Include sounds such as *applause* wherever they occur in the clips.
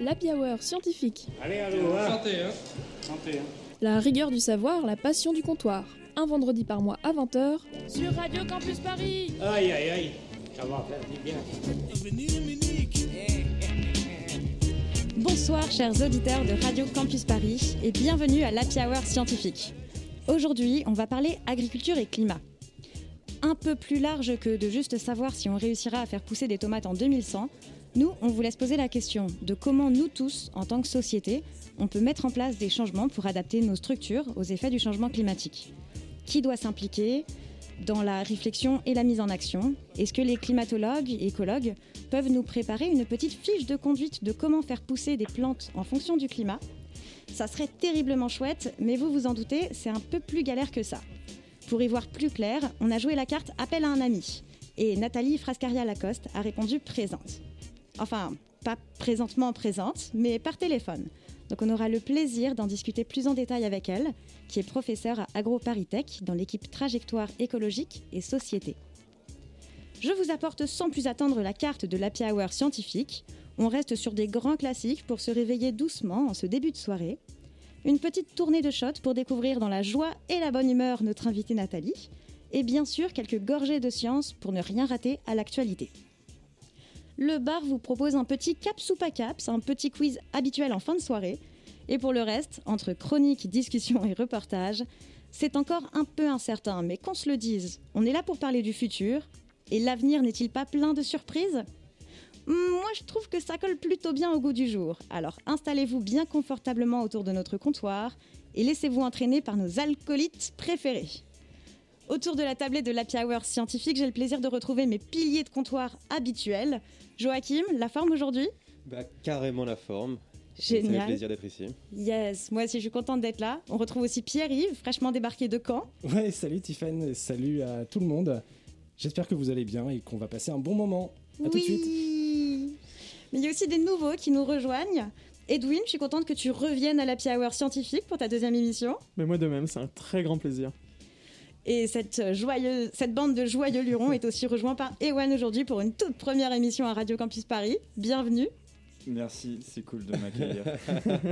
l'Happy Hour scientifique. Allez, allô, hein. Santé, hein Santé, hein. La rigueur du savoir, la passion du comptoir. Un vendredi par mois à 20h sur Radio Campus Paris. Aïe, aïe, aïe. Ça va faire du bien. Bonsoir chers auditeurs de Radio Campus Paris et bienvenue à l'Happy Hour scientifique. Aujourd'hui, on va parler agriculture et climat. Un peu plus large que de juste savoir si on réussira à faire pousser des tomates en 2100, nous, on vous laisse poser la question de comment nous tous, en tant que société, on peut mettre en place des changements pour adapter nos structures aux effets du changement climatique. Qui doit s'impliquer dans la réflexion et la mise en action? Est-ce que les climatologues et écologues peuvent nous préparer une petite fiche de conduite de comment faire pousser des plantes en fonction du climat? Ça serait terriblement chouette, mais vous vous en doutez, c'est un peu plus galère que ça. Pour y voir plus clair, on a joué la carte Appel à un ami. Et Nathalie Frascaria-Lacoste a répondu présente. Enfin, pas présentement présente, mais par téléphone. Donc on aura le plaisir d'en discuter plus en détail avec elle, qui est professeure à AgroParisTech dans l'équipe Trajectoire écologique et société. Je vous apporte sans plus attendre la carte de l'Happy Hour scientifique. On reste sur des grands classiques pour se réveiller doucement en ce début de soirée. Une petite tournée de shots pour découvrir dans la joie et la bonne humeur notre invitée Nathalie. Et bien sûr quelques gorgées de science pour ne rien rater à l'actualité. Le bar vous propose un petit caps ou pas caps, un petit quiz habituel en fin de soirée. Et pour le reste, entre chroniques, discussions et reportages, c'est encore un peu incertain, mais qu'on se le dise, on est là pour parler du futur. Et l'avenir n'est-il pas plein de surprises? Moi, je trouve que ça colle plutôt bien au goût du jour. Alors installez-vous bien confortablement autour de notre comptoir et laissez-vous entraîner par nos alcoolites préférés. Autour de la tablette de l'Happy Hour scientifique, j'ai le plaisir de retrouver mes piliers de comptoir habituels. Joachim, la forme aujourd'hui Bah, carrément la forme. Ça fait Génial. plaisir d'être ici. Yes, moi aussi je suis contente d'être là. On retrouve aussi Pierre-Yves, fraîchement débarqué de Caen. Ouais, salut Tiffany, salut à tout le monde. J'espère que vous allez bien et qu'on va passer un bon moment. À tout de suite. Oui Mais il y a aussi des nouveaux qui nous rejoignent. Edwin, je suis contente que tu reviennes à l'Happy Hour scientifique pour ta deuxième émission. Mais moi de même, c'est un très grand plaisir. Et cette, joyeuse, cette bande de joyeux lurons est aussi rejointe par Ewan aujourd'hui pour une toute première émission à Radio Campus Paris. Bienvenue. Merci, c'est cool de m'accueillir.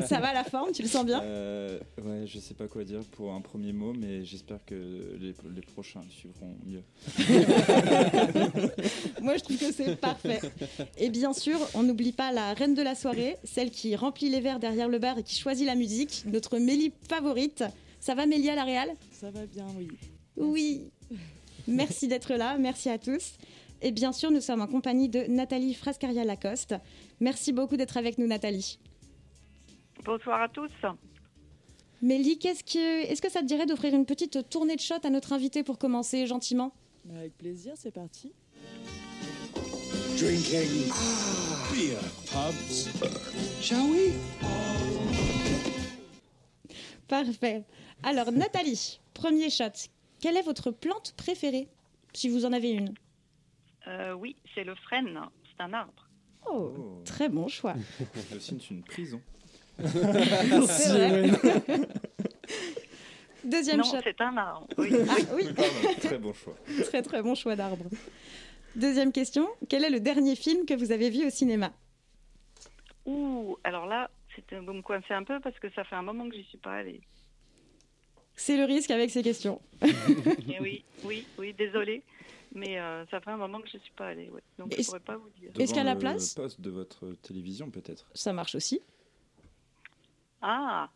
*laughs* Ça va la forme, tu le sens bien Euh, ouais, je sais pas quoi dire pour un premier mot, mais j'espère que les, les prochains suivront mieux. *laughs* Moi, je trouve que c'est parfait. Et bien sûr, on n'oublie pas la reine de la soirée, celle qui remplit les verres derrière le bar et qui choisit la musique, notre Mélie favorite. Ça va Mélie à la Réal? Ça va bien, oui. Oui. Merci d'être là, merci à tous. Et bien sûr, nous sommes en compagnie de Nathalie Frascaria-Lacoste. Merci beaucoup d'être avec nous, Nathalie. Bonsoir à tous. Mélie, qu'est-ce que, est-ce que ça te dirait d'offrir une petite tournée de shot à notre invité pour commencer gentiment? Avec plaisir, c'est parti. Drinking beer pubs. Shall we? Parfait. Alors, Nathalie, premier shot. Quelle est votre plante préférée Si vous en avez une? Euh, oui, c'est le frêne, c'est un arbre. Oh, Oh. très bon choix. *laughs* C'est aussi une prison. *laughs* C'est vrai. *laughs* Deuxième non, c'est un arbre. Oui. Ah oui, Pardon, très bon choix. très très bon choix d'arbre. Deuxième question. Quel est le dernier film que vous avez vu au cinéma? Ouh, alors là, c'est- vous me coincez un peu parce que ça fait un moment que j'y suis pas allée. C'est le risque avec ces questions. *laughs* Et oui, oui, oui, désolée, mais euh, ça fait un moment que je suis pas allée. ouais. Donc je Est-ce- pourrais pas vous dire. Est-ce qu'à la place Le poste de votre télévision, peut-être. Ça marche aussi. Ah,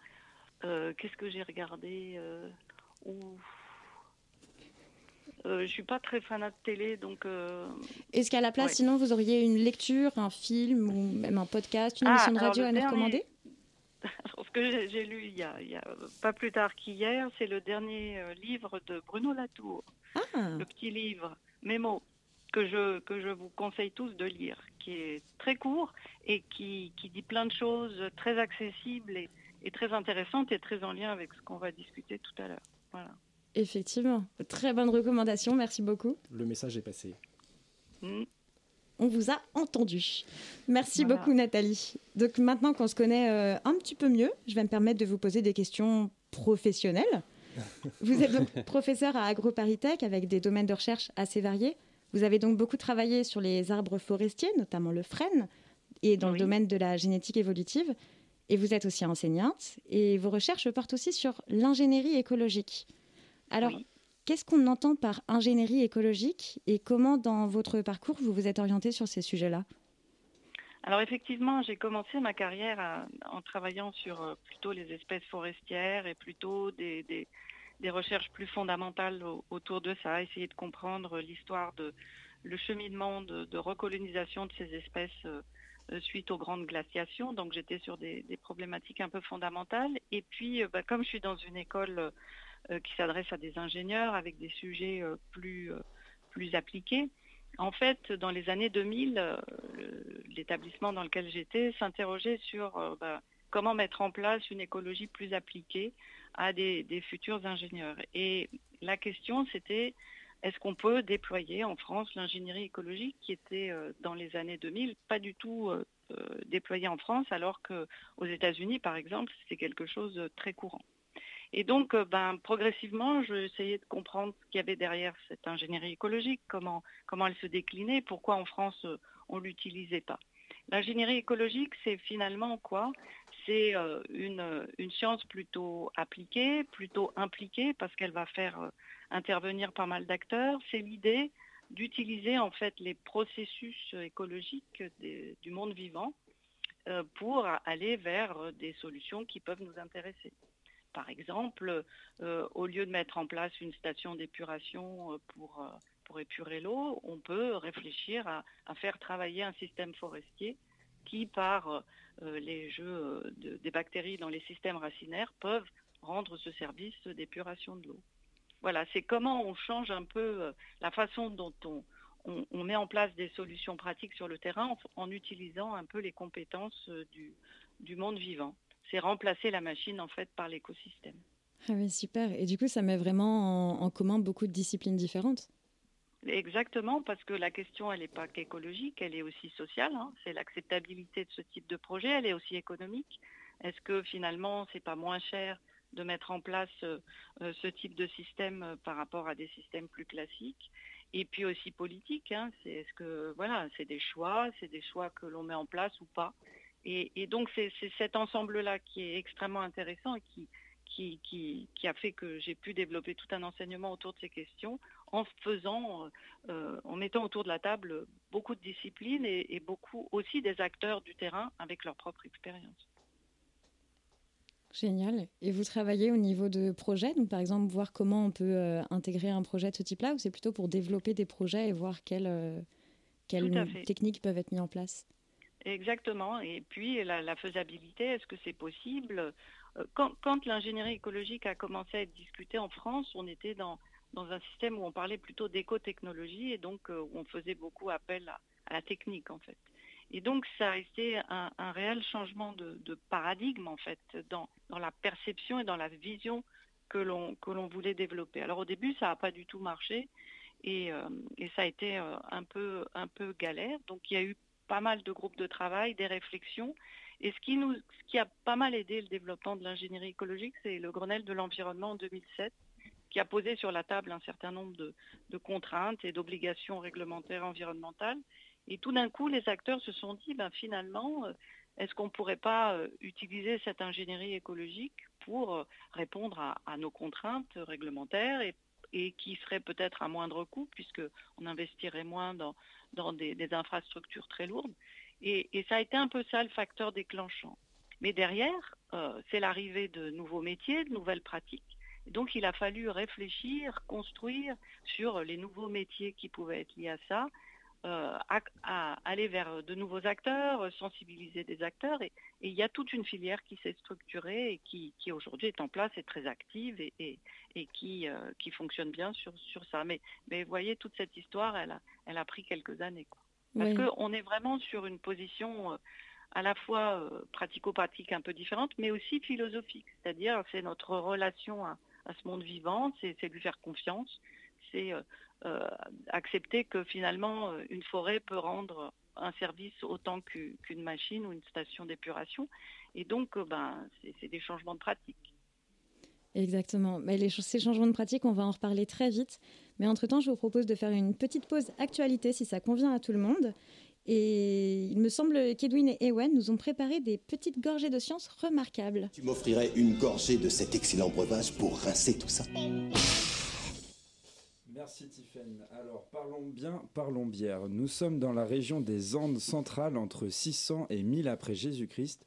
euh, qu'est-ce que j'ai regardé euh. Euh, je suis pas très fanat de télé, donc euh, Est-ce qu'à la place, Ouais. sinon, vous auriez une lecture, un film ou même un podcast, une Ah, émission de radio à nous dernier- recommander? *laughs* Alors, ce que j'ai- lu il y, a, il y a pas plus tard qu'hier, c'est le dernier euh, livre de Bruno Latour, Ah, le petit livre Mémo, que je, que je vous conseille tous de lire, qui est très court et qui, qui dit plein de choses très accessibles et, et très intéressantes et très en lien avec ce qu'on va discuter tout à l'heure. Voilà. effectivement. Très bonne recommandation, merci beaucoup. Le message est passé. Mm. On vous a entendu. Merci Voilà. beaucoup Nathalie. Donc maintenant qu'on se connaît euh, un petit peu mieux, je vais me permettre de vous poser des questions professionnelles. *laughs* Vous êtes donc professeur à AgroParisTech avec des domaines de recherche assez variés. Vous avez donc beaucoup travaillé sur les arbres forestiers, notamment le frêne. et dans le domaine de la génétique évolutive. Et vous êtes aussi enseignante et vos recherches portent aussi sur l'ingénierie écologique. Alors, qu'est-ce qu'on entend par ingénierie écologique et comment dans votre parcours vous vous êtes orienté sur ces sujets-là? Alors effectivement, j'ai commencé ma carrière en travaillant sur euh, plutôt les espèces forestières et plutôt des, recherches plus fondamentales autour de ça, essayer de comprendre l'histoire de le cheminement de, recolonisation de ces espèces euh, euh, suite aux grandes glaciations. Donc j'étais sur des, problématiques un peu fondamentales. Et puis, bah, comme je suis dans une école qui s'adresse à des ingénieurs avec des sujets plus, plus appliqués, en fait, dans les années 2000, euh, l'établissement dans lequel j'étais s'interrogeait sur euh, bah, comment mettre en place une écologie plus appliquée à des, futurs ingénieurs. Et la question, c'était est-ce qu'on peut déployer en France l'ingénierie écologique qui était euh, dans les années 2000 pas du tout déployée en France, alors qu'aux États-Unis, par exemple, c'était quelque chose de très courant? Et donc, euh, ben, progressivement, je essayais de comprendre ce qu'il y avait derrière cette ingénierie écologique, comment, elle se déclinait, pourquoi en France euh, on ne l'utilisait pas. L'ingénierie écologique, c'est finalement quoi? C'est euh, une, une, science plutôt appliquée, plutôt impliquée, parce qu'elle va faire intervenir pas mal d'acteurs. C'est l'idée d'utiliser en fait les processus écologiques du monde vivant pour aller vers des solutions qui peuvent nous intéresser. Par exemple, euh, au lieu de mettre en place une station d'épuration euh, pour, euh, pour épurer l'eau, on peut réfléchir à, faire travailler un système forestier qui, par les jeux des bactéries dans les systèmes racinaires, peuvent rendre ce service d'épuration de l'eau. Voilà, c'est comment on change un peu la façon dont on, on, met en place des solutions pratiques sur le terrain en, utilisant un peu les compétences du monde vivant c'est remplacer la machine en fait par l'écosystème. Ah oui, super. Et du coup, ça met vraiment en, commun beaucoup de disciplines différentes. Exactement, parce que la question, elle n'est pas qu'écologique, elle est aussi sociale. Hein. C'est l'acceptabilité de ce type de projet, elle est aussi économique. Est-ce que finalement, c'est pas moins cher de mettre en place euh, euh, ce type de système euh, par rapport à des systèmes plus classiques? Et puis aussi politique. Hein. C'est est-ce que voilà, c'est des choix, c'est des choix que l'on met en place ou pas? Et, donc c'est cet ensemble-là qui est extrêmement intéressant et qui, qui, a fait que j'ai pu développer tout un enseignement autour de ces questions en faisant, euh, en mettant autour de la table beaucoup de disciplines et, beaucoup aussi des acteurs du terrain avec leur propre expérience. Génial. Et vous travaillez au niveau de projets, donc par exemple voir comment on peut euh, intégrer un projet de ce type-là, ou c'est plutôt pour développer des projets et voir quelles, euh, quelles techniques peuvent être mises en place? Exactement. Et puis la, faisabilité, est-ce que c'est possible? Euh, Quand, l'ingénierie écologique a commencé à être discutée en France, on était dans, dans un système où on parlait plutôt d'écotechnologie et donc euh, où on faisait beaucoup appel à, la technique en fait. Et donc ça a été un, réel changement de, paradigme en fait dans, dans la perception et dans la vision que l'on que l'on voulait développer. Alors au début ça n'a pas du tout marché et, euh, et ça a été un peu un peu galère. Donc il y a eu pas mal de groupes de travail, des réflexions. Et ce qui, a pas mal aidé le développement de l'ingénierie écologique, c'est le Grenelle de l'environnement en 2007, qui a posé sur la table un certain nombre de, contraintes et d'obligations réglementaires environnementales. Et tout d'un coup, les acteurs se sont dit, ben, finalement, euh, est-ce qu'on ne pourrait pas euh, utiliser cette ingénierie écologique pour euh, répondre à, nos contraintes réglementaires et qui serait peut-être à moindre coût, puisqu'on investirait moins dans, des, infrastructures très lourdes. Et, ça a été un peu ça le facteur déclenchant. Mais derrière, euh, c'est l'arrivée de nouveaux métiers, de nouvelles pratiques. donc il a fallu réfléchir, construire sur les nouveaux métiers qui pouvaient être liés à ça, euh, à, aller vers de nouveaux acteurs, sensibiliser des acteurs. Et, il y a toute une filière qui s'est structurée et qui, aujourd'hui est en place et très active et, et, qui, euh, qui fonctionne bien sur, sur ça. Mais, mais vous voyez, toute cette histoire, elle a, elle a pris quelques années. Quoi. Parce qu'on est vraiment sur une position euh, à la fois pratico-pratique un peu différente, mais aussi philosophique. C'est-à-dire, c'est notre relation à, à, ce monde vivant, c'est lui faire confiance, c'est euh, accepter que finalement euh, une forêt peut rendre un service autant qu'une machine ou une station d'épuration. Et donc, euh, ben, c'est des changements de pratique. Exactement. Mais les, ces changements de pratique, on va en reparler très vite. Mais entre-temps, je vous propose de faire une petite pause actualité si ça convient à tout le monde. Et il me me semble qu'Edwin et Ewen nous ont préparé des petites gorgées de science remarquables. Tu m'offrirais une gorgée de cet excellent breuvage pour rincer tout ça Merci Tiffen. Alors parlons bien, parlons bière. Nous sommes dans la région des Andes centrales entre 600 et 1000 après Jésus-Christ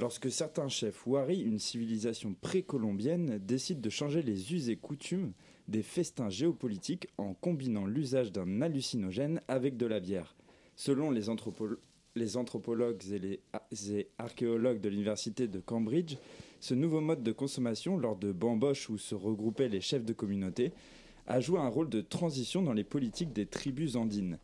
lorsque certains chefs Wari, une civilisation précolombienne, décident de changer les us et coutumes des festins géopolitiques en combinant l'usage d'un hallucinogène avec de la bière. Selon les, anthropologues et les, archéologues de l'université de Cambridge, ce nouveau mode de consommation, lors de bamboches où se regroupaient les chefs de communauté, a joué un rôle de transition dans les politiques des tribus andines.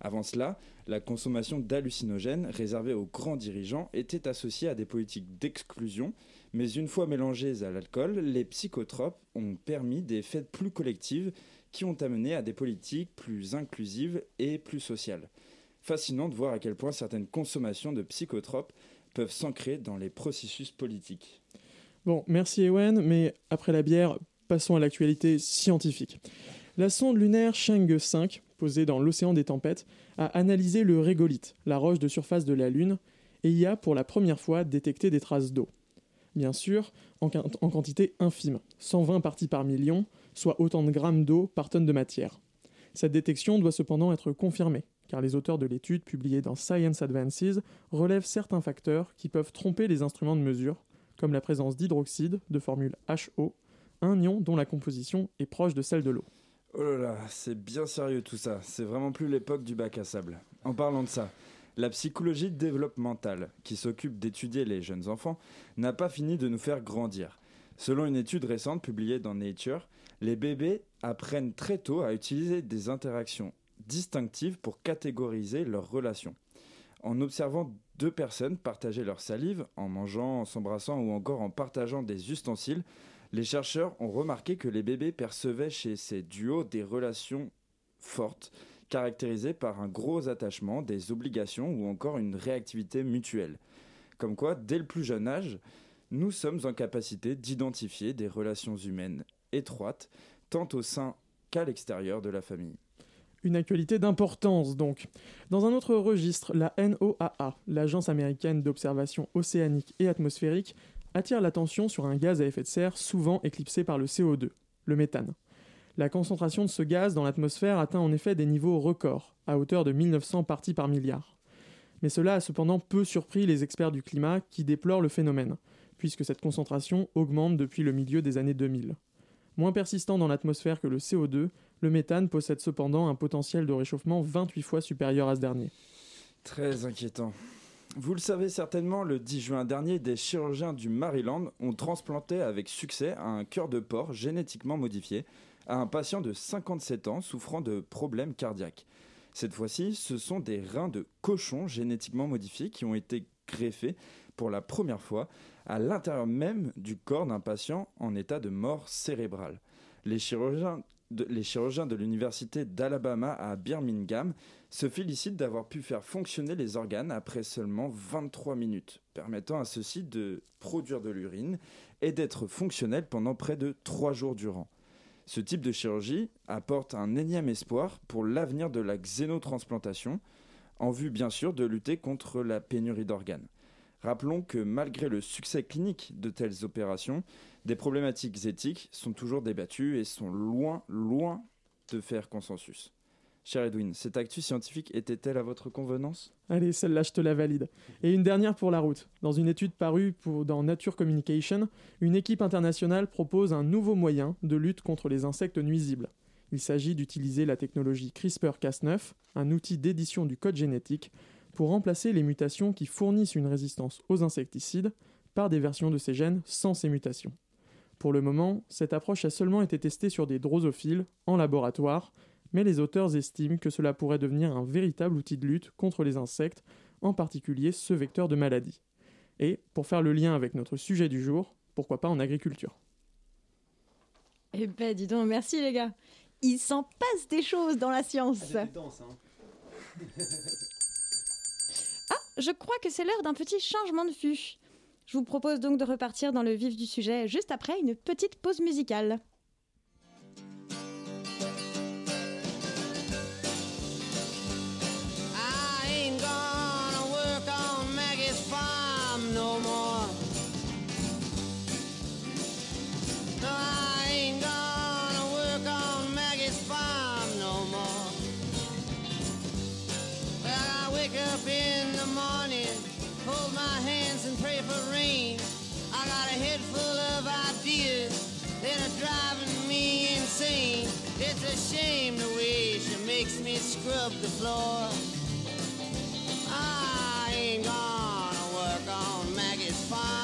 Avant cela, la consommation d'hallucinogènes réservée aux grands dirigeants était associée à des politiques d'exclusion, mais une fois mélangées à l'alcool, les psychotropes ont permis des fêtes plus collectives qui ont amené à des politiques plus inclusives et plus sociales. Fascinant de voir à quel point certaines consommations de psychotropes peuvent s'ancrer dans les processus politiques. Bon, merci Ewen, mais après la bière, passons à l'actualité scientifique. La sonde lunaire Chang'e 5, posée dans l'océan des tempêtes, a analysé le régolithe, la roche de surface de la Lune, et y a pour la première fois détecté des traces d'eau. Bien sûr, en, en, quantité infime, 120 parties par million, soit autant de grammes d'eau par tonne de matière. Cette détection doit cependant être confirmée, car les auteurs de l'étude publiée dans Science Advances relèvent certains facteurs qui peuvent tromper les instruments de mesure, comme la présence d'hydroxyde de formule HO, un ion dont la composition est proche de celle de l'eau. Oh là là, c'est bien sérieux tout ça. C'est vraiment plus l'époque du bac à sable. En parlant de ça, la psychologie développementale, qui s'occupe d'étudier les jeunes enfants, n'a pas fini de nous faire grandir. Selon une étude récente publiée dans Nature, les bébés apprennent très tôt à utiliser des interactions distinctives pour catégoriser leurs relations. En observant deux personnes partager leur salive, en mangeant, en s'embrassant ou encore en partageant des ustensiles, les chercheurs ont remarqué que les bébés percevaient chez ces duos des relations fortes, caractérisées par un gros attachement, des obligations ou encore une réactivité mutuelle. Comme quoi, dès le plus jeune âge, nous sommes en capacité d'identifier des relations humaines étroites, tant au sein qu'à l'extérieur de la famille. Une actualité d'importance donc. Dans un autre registre, la NOAA, l'Agence américaine d'observation océanique et atmosphérique, attire l'attention sur un gaz à effet de serre souvent éclipsé par le CO2, le méthane. La concentration de ce gaz dans l'atmosphère atteint en effet des niveaux records, à hauteur de 1900 parties par milliard. Mais cela a cependant peu surpris les experts du climat qui déplorent le phénomène, puisque cette concentration augmente depuis le milieu des années 2000. Moins persistant dans l'atmosphère que le CO2, le méthane possède cependant un potentiel de réchauffement 28 fois supérieur à ce dernier. Très inquiétant. Vous le savez certainement, le 10 juin dernier, des chirurgiens du Maryland ont transplanté avec succès un cœur de porc génétiquement modifié à un patient de 57 ans souffrant de problèmes cardiaques. Cette fois-ci, ce sont des reins de cochon génétiquement modifiés qui ont été greffés pour la première fois à l'intérieur même du corps d'un patient en état de mort cérébrale. Les chirurgiens de, l'université d'Alabama à Birmingham se félicitent d'avoir pu faire fonctionner les organes après seulement 23 minutes, permettant à ceux-ci de produire de l'urine et d'être fonctionnels pendant près de 3 jours durant. Ce type de chirurgie apporte un énième espoir pour l'avenir de la xénotransplantation, en vue bien sûr de lutter contre la pénurie d'organes. Rappelons que malgré le succès clinique de telles opérations, des problématiques éthiques sont toujours débattues et sont loin, loin de faire consensus. Cher Edwin, cette actu scientifique était-elle à votre convenance? Allez, celle-là, je te la valide. Et une dernière pour la route. Dans une étude parue dans Nature Communication, une équipe internationale propose un nouveau moyen de lutte contre les insectes nuisibles. Il s'agit d'utiliser la technologie CRISPR-Cas9, un outil d'édition du code génétique, pour remplacer les mutations qui fournissent une résistance aux insecticides par des versions de ces gènes sans ces mutations. Pour le moment, cette approche a seulement été testée sur des drosophiles en laboratoire, mais les auteurs estiment que cela pourrait devenir un véritable outil de lutte contre les insectes, en particulier ce vecteur de maladie. Et, pour faire le lien avec notre sujet du jour, pourquoi pas en agriculture Eh ben dis donc, merci les gars Il s'en passe des choses dans la science hein. *laughs* Ah, je crois que c'est l'heure d'un petit changement de fût. Je vous propose donc de repartir dans le vif du sujet juste après une petite pause musicale. Scrub the floor. I ain't gonna work on Maggie's farm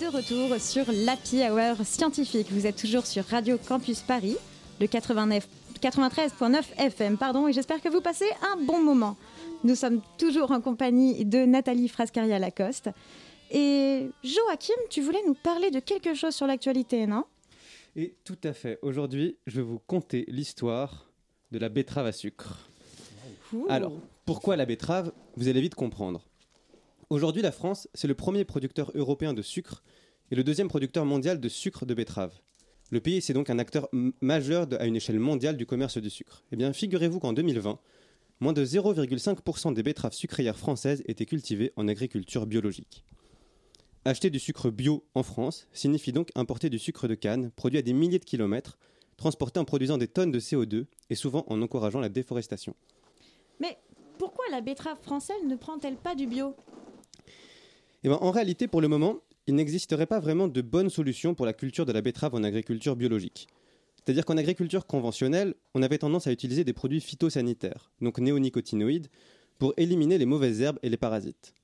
De retour sur l'Happy Hour scientifique. Vous êtes toujours sur Radio Campus Paris, le 89 93.9 FM, pardon, et j'espère que vous passez un bon moment. Nous sommes toujours en compagnie de Nathalie Frascaria-Lacoste. Et Joachim, tu voulais nous parler de quelque chose sur l'actualité, non? Et tout à fait. Aujourd'hui, je vais vous conter l'histoire de la betterave à sucre. Ouh. Alors, pourquoi la betterave? Vous allez vite comprendre. Aujourd'hui, la France, c'est le premier producteur européen de sucre et le deuxième producteur mondial de sucre de betterave. Le pays, c'est donc un acteur majeur à une échelle mondiale du commerce du sucre. Eh bien, figurez-vous qu'en 2020, moins de 0,5% des betteraves sucrières françaises étaient cultivées en agriculture biologique. Acheter du sucre bio en France signifie donc importer du sucre de canne produit à des milliers de kilomètres, transporté en produisant des tonnes de CO2 et souvent en encourageant la déforestation. Mais pourquoi la betterave française ne prend-elle pas du bio? Eh ben, en réalité, pour le moment, il n'existerait pas vraiment de bonne solution pour la culture de la betterave en agriculture biologique. C'est-à-dire qu'en agriculture conventionnelle, on avait tendance à utiliser des produits phytosanitaires, donc néonicotinoïdes, pour éliminer les mauvaises herbes et les parasites.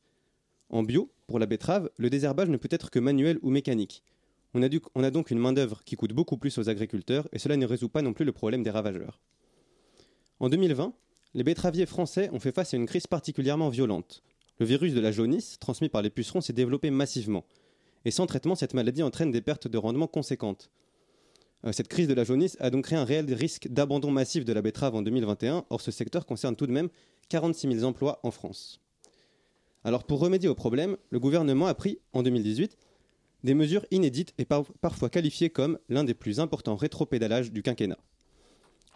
En bio, pour la betterave, le désherbage ne peut être que manuel ou mécanique. On a, on a donc une main-d'œuvre qui coûte beaucoup plus aux agriculteurs et cela ne résout pas non plus le problème des ravageurs. En 2020, les betteraviers français ont fait face à une crise particulièrement violente. Le virus de la jaunisse, transmis par les pucerons, s'est développé massivement. Et sans traitement, cette maladie entraîne des pertes de rendement conséquentes. Euh, cette crise de la jaunisse a donc créé un réel risque d'abandon massif de la betterave en 2021. Or, ce secteur concerne tout de même 46 000 emplois en France. Alors, pour remédier au problème, le gouvernement a pris, en 2018, des mesures inédites et par- parfois qualifiées comme l'un des plus importants rétropédalages du quinquennat.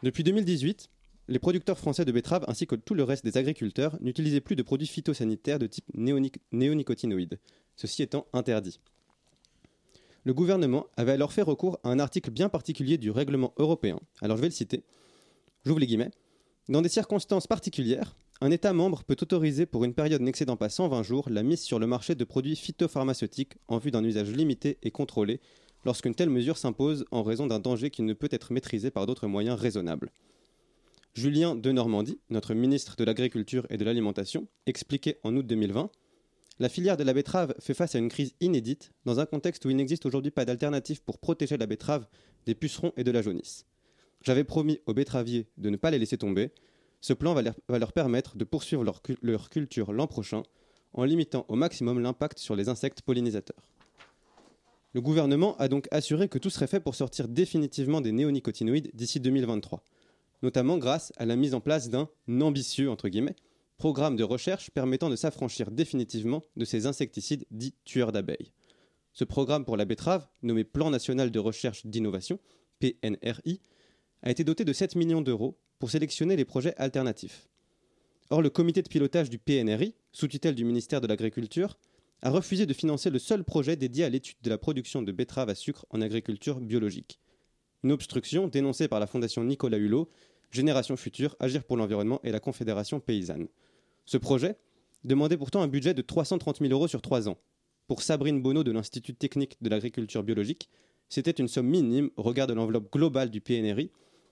Depuis 2018, les producteurs français de betteraves ainsi que tout le reste des agriculteurs n'utilisaient plus de produits phytosanitaires de type néonic- néonicotinoïdes, ceci étant interdit. Le gouvernement avait alors fait recours à un article bien particulier du règlement européen. Alors je vais le citer. J'ouvre les guillemets. Dans des circonstances particulières, un État membre peut autoriser pour une période n'excédant pas 120 jours la mise sur le marché de produits phytopharmaceutiques en vue d'un usage limité et contrôlé lorsqu'une telle mesure s'impose en raison d'un danger qui ne peut être maîtrisé par d'autres moyens raisonnables. Julien de Normandie, notre ministre de l'Agriculture et de l'Alimentation, expliquait en août 2020 La filière de la betterave fait face à une crise inédite dans un contexte où il n'existe aujourd'hui pas d'alternative pour protéger la betterave des pucerons et de la jaunisse. J'avais promis aux betteraviers de ne pas les laisser tomber. Ce plan va leur, permettre de poursuivre leur culture l'an prochain en limitant au maximum l'impact sur les insectes pollinisateurs. Le gouvernement a donc assuré que tout serait fait pour sortir définitivement des néonicotinoïdes d'ici 2023 notamment grâce à la mise en place d'un ambitieux programme de recherche permettant de s'affranchir définitivement de ces insecticides dits tueurs d'abeilles. Ce programme pour la betterave, nommé Plan national de recherche d'innovation, PNRI, a été doté de 7 millions d'euros pour sélectionner les projets alternatifs. Or, le comité de pilotage du PNRI, sous tutelle du ministère de l'Agriculture, a refusé de financer le seul projet dédié à l'étude de la production de betteraves à sucre en agriculture biologique. Une obstruction dénoncée par la Fondation Nicolas Hulot, Génération Future, Agir pour l'environnement et la Confédération paysanne. Ce projet demandait pourtant un budget de 330 000 euros sur trois ans. Pour Sabrine Bonneau de l'Institut technique de l'agriculture biologique, c'était une somme minime au regard de l'enveloppe globale du PNRI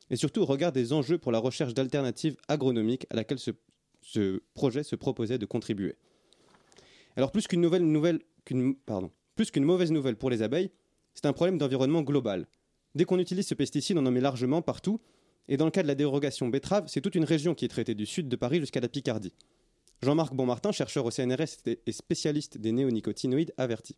et surtout au regard des enjeux pour la recherche d'alternatives agronomiques à laquelle ce, projet se proposait de contribuer. Alors plus qu'une mauvaise nouvelle pour les abeilles, c'est un problème d'environnement global. Dès qu'on utilise ce pesticide, on en met largement partout, et dans le cas de la dérogation betterave, c'est toute une région qui est traitée du sud de Paris jusqu'à la Picardie. Jean-Marc Bonmartin, chercheur au CNRS et spécialiste des néonicotinoïdes, avertit.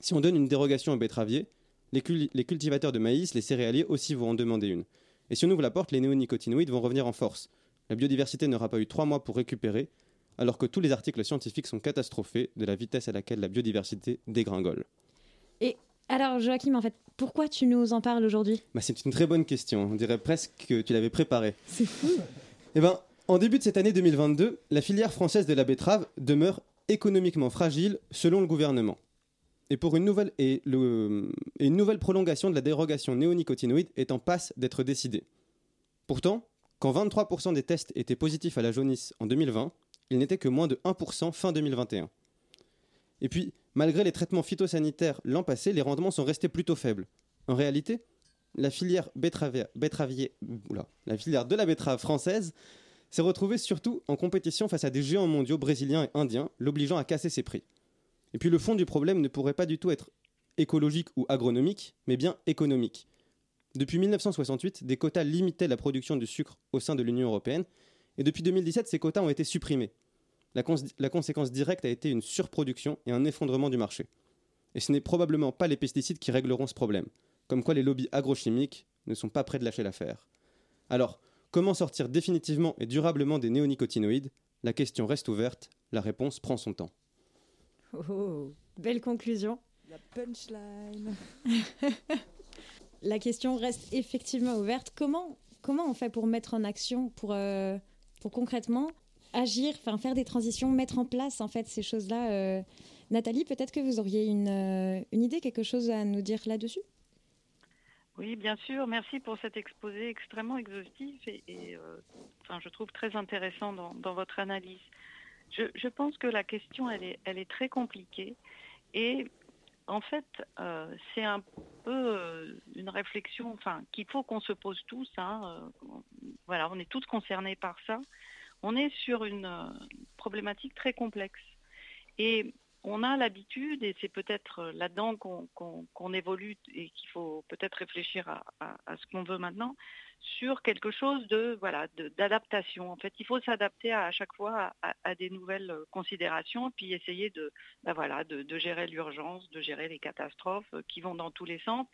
Si on donne une dérogation aux betteraviers, les, cul- les cultivateurs de maïs, les céréaliers aussi vont en demander une. Et si on ouvre la porte, les néonicotinoïdes vont revenir en force. La biodiversité n'aura pas eu trois mois pour récupérer, alors que tous les articles scientifiques sont catastrophés de la vitesse à laquelle la biodiversité dégringole. Alors, Joachim, en fait, pourquoi tu nous en parles aujourd'hui? Bah, c'est une très bonne question. On dirait presque que tu l'avais préparée. C'est fou. *laughs* Eh ben, en début de cette année 2022, la filière française de la betterave demeure économiquement fragile selon le gouvernement. Et pour une nouvelle, et le- et une nouvelle prolongation de la dérogation néonicotinoïde est en passe d'être décidée. Pourtant, quand 23% des tests étaient positifs à la jaunisse en 2020, il n'était que moins de 1% fin 2021. Et puis, malgré les traitements phytosanitaires l'an passé, les rendements sont restés plutôt faibles. En réalité, la filière, betteravier, de la betterave française s'est retrouvée surtout en compétition face à des géants mondiaux brésiliens et indiens, l'obligeant à casser ses prix. Et puis le fond du problème ne pourrait pas du tout être écologique ou agronomique, mais bien économique. Depuis 1968, des quotas limitaient la production du sucre au sein de l'Union européenne, et depuis 2017, ces quotas ont été supprimés. La, cons- la conséquence directe a été une surproduction et un effondrement du marché. Et ce n'est probablement pas les pesticides qui régleront ce problème, comme quoi les lobbies agrochimiques ne sont pas prêts de lâcher l'affaire. Alors, comment sortir définitivement et durablement des néonicotinoïdes? La question reste ouverte, la réponse prend son temps. Oh, belle conclusion. La punchline. *laughs* La question reste effectivement ouverte. Comment, comment on fait pour mettre en action, pour, euh, pour concrètement agir, enfin faire des transitions, mettre en place en fait ces choses-là euh, Nathalie, peut-être que vous auriez une, euh, une idée, quelque chose à nous dire là-dessus? Oui, bien sûr. Merci pour cet exposé extrêmement exhaustif et, euh, enfin, je trouve très intéressant dans, votre analyse. Je, pense que la question, elle est, elle est très compliquée et en fait, c'est un peu une réflexion, enfin, qu'il faut qu'on se pose tous. hein, voilà, on est tous concernés par ça. On est sur une euh, problématique très complexe. Et on a l'habitude, et c'est peut-être là-dedans qu'on évolue et qu'il faut peut-être réfléchir à, ce qu'on veut maintenant, sur quelque chose de voilà d'adaptation. En fait, il faut s'adapter à, chaque fois à, des nouvelles euh, considérations, puis essayer de bah de, gérer l'urgence, de gérer les catastrophes euh, qui vont dans tous les sens.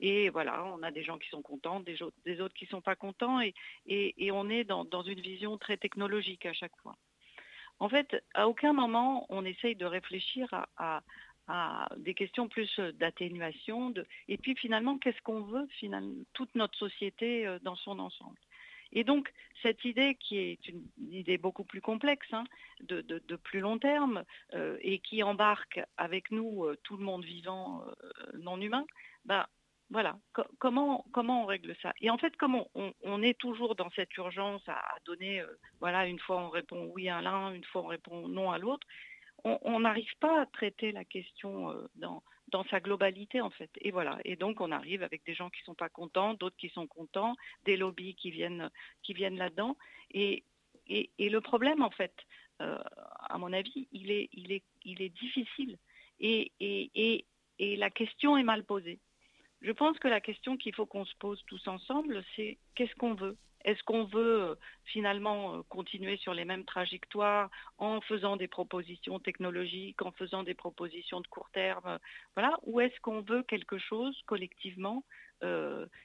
Et voilà, on a des gens qui sont contents, des, autres qui sont pas contents, et, on est dans une vision très technologique à chaque fois. En fait, à aucun moment on essaye de réfléchir à, des questions plus d'atténuation, de... et puis finalement, qu'est-ce qu'on veut, finalement, toute notre société euh, dans son ensemble. Et donc, cette idée qui est une idée beaucoup plus complexe, hein, de, plus long terme, euh, et qui embarque avec nous euh, tout le monde vivant euh, non humain, bah, voilà, Co- comment, on règle ça? Et en fait, comme on, est toujours dans cette urgence à, donner, euh, voilà, une fois on répond oui à l'un, une fois on répond non à l'autre, on n'arrive pas à traiter la question euh, dans, sa globalité en fait. Et voilà. Et donc on arrive avec des gens qui sont pas contents, d'autres qui sont contents, des lobbies qui viennent là-dedans. Et, le problème en fait, euh, à mon avis, il est il est il est difficile. Et la question est mal posée. Je pense que la question qu'il faut qu'on se pose tous ensemble, c'est qu'est-ce qu'on veut? Est-ce qu'on veut euh, finalement euh, continuer sur les mêmes trajectoires en faisant des propositions technologiques, en faisant des propositions de court terme, euh, voilà, ou est-ce qu'on veut quelque chose collectivement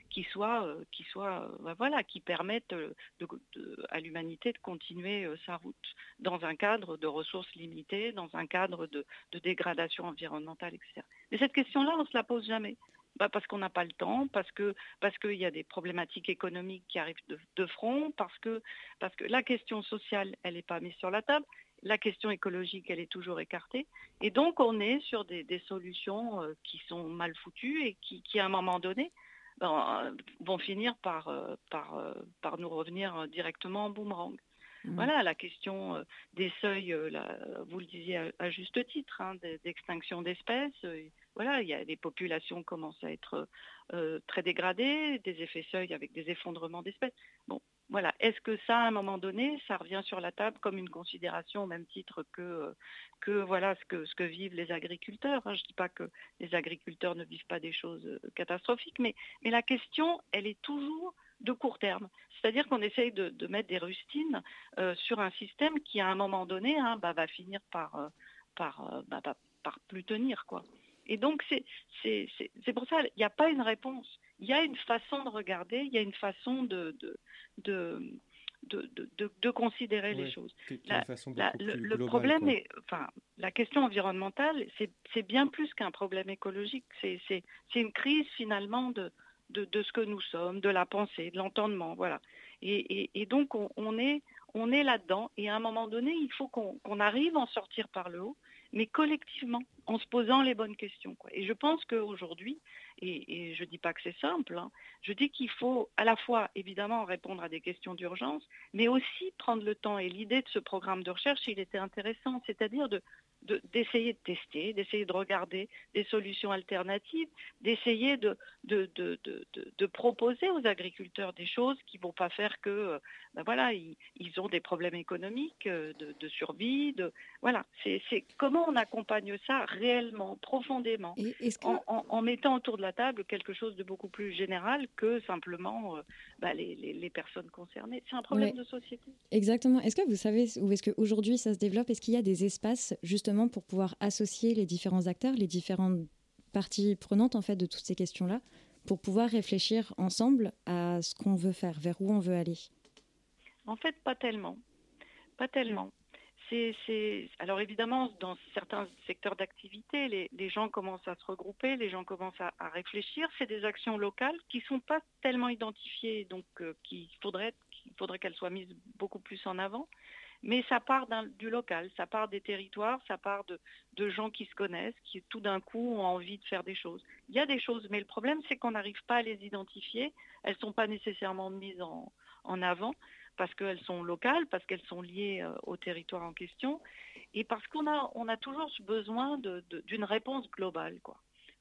qui soit, qui soit, ben voilà, qui permette à l'humanité de continuer sa route dans un cadre de ressources limitées, dans un cadre de, de dégradation environnementale, etc. Mais cette question-là, on ne se la pose jamais. Bah parce qu'on n'a pas le temps, parce que parce qu'il y a des problématiques économiques qui arrivent de, de front, parce que parce que la question sociale, elle n'est pas mise sur la table, la question écologique, elle est toujours écartée, et donc on est sur des, des solutions euh, qui sont mal foutues et qui, qui à un moment donné ben, vont finir par euh, par euh, par nous revenir directement en boomerang. Mhm. Voilà la question euh, des seuils, euh, là, vous le disiez à, à juste titre, hein, d'extinction d'espèces. Voilà, il y a les populations commencent à être euh, très dégradées, des effets seuils avec des effondrements d'espèces. Bon, voilà. Est-ce que ça, à un moment donné, ça revient sur la table comme une considération au même titre que euh, voilà ce que vivent les agriculteurs hein? Je dis pas que les agriculteurs ne vivent pas des choses euh, catastrophiques, mais la question, elle est toujours de court terme. C'est-à-dire qu'on essaye de, mettre des rustines sur un système qui, à un moment donné, hein, bah, va finir par, par, bah, par plus tenir. Quoi. Et donc, c'est pour ça, il n'y a pas une réponse. Il y a une façon de regarder, il y a une façon de, de, de, de, de- considérer les choses. La- le, problème quoi. est, enfin, la question environnementale, c'est bien plus qu'un problème écologique. C'est une crise finalement de, de, de ce que nous sommes, de la pensée, de l'entendement, voilà. Et, et- et donc on, on est, on est là-dedans. Et à un moment donné, il faut qu'on qu'on arrive à en sortir par le haut, mais collectivement, en se posant les bonnes questions. Et je pense qu'aujourd'hui, et, je dis pas que c'est simple, hein, je dis qu'il faut à la fois évidemment répondre à des questions d'urgence, mais aussi prendre le temps. Et l'idée de ce programme de recherche, il était intéressant, c'est-à-dire de- d'essayer de, tester, d'essayer de regarder des solutions alternatives, d'essayer de, proposer aux agriculteurs des choses qui vont pas faire que, euh, ben voilà, ils, ils ont des problèmes économiques, euh, de, survie, de voilà. C'est comment on accompagne ça réellement, profondément, en, en- en mettant autour de la table quelque chose de beaucoup plus général que simplement euh, ben, les, les- les personnes concernées. C'est un problème Ouais. de société. Exactement. Est-ce que vous savez où est-ce qu'aujourd'hui ça se développe Est-ce qu'il y a des espaces pour pouvoir associer les différents acteurs, les différentes parties prenantes en fait de toutes ces questions-là, pour pouvoir réfléchir ensemble à ce qu'on veut faire, vers où on veut aller En fait, pas tellement. Pas tellement. C'est- Alors évidemment, dans certains secteurs d'activité, les, gens commencent à se regrouper, les gens commencent à, réfléchir. C'est des actions locales qui ne sont pas tellement identifiées, donc euh, faudrait qu'elles soient mises beaucoup plus en avant. Mais ça part du local, ça part des territoires, ça part de, gens qui se connaissent, qui tout d'un coup ont envie de faire des choses. Il y a des choses, mais le problème, c'est qu'on n'arrive pas à les identifier. Elles ne sont pas nécessairement mises en, avant parce qu'elles sont locales, parce qu'elles sont liées euh, au territoire en question, et parce qu'on a, toujours besoin d'une réponse globale.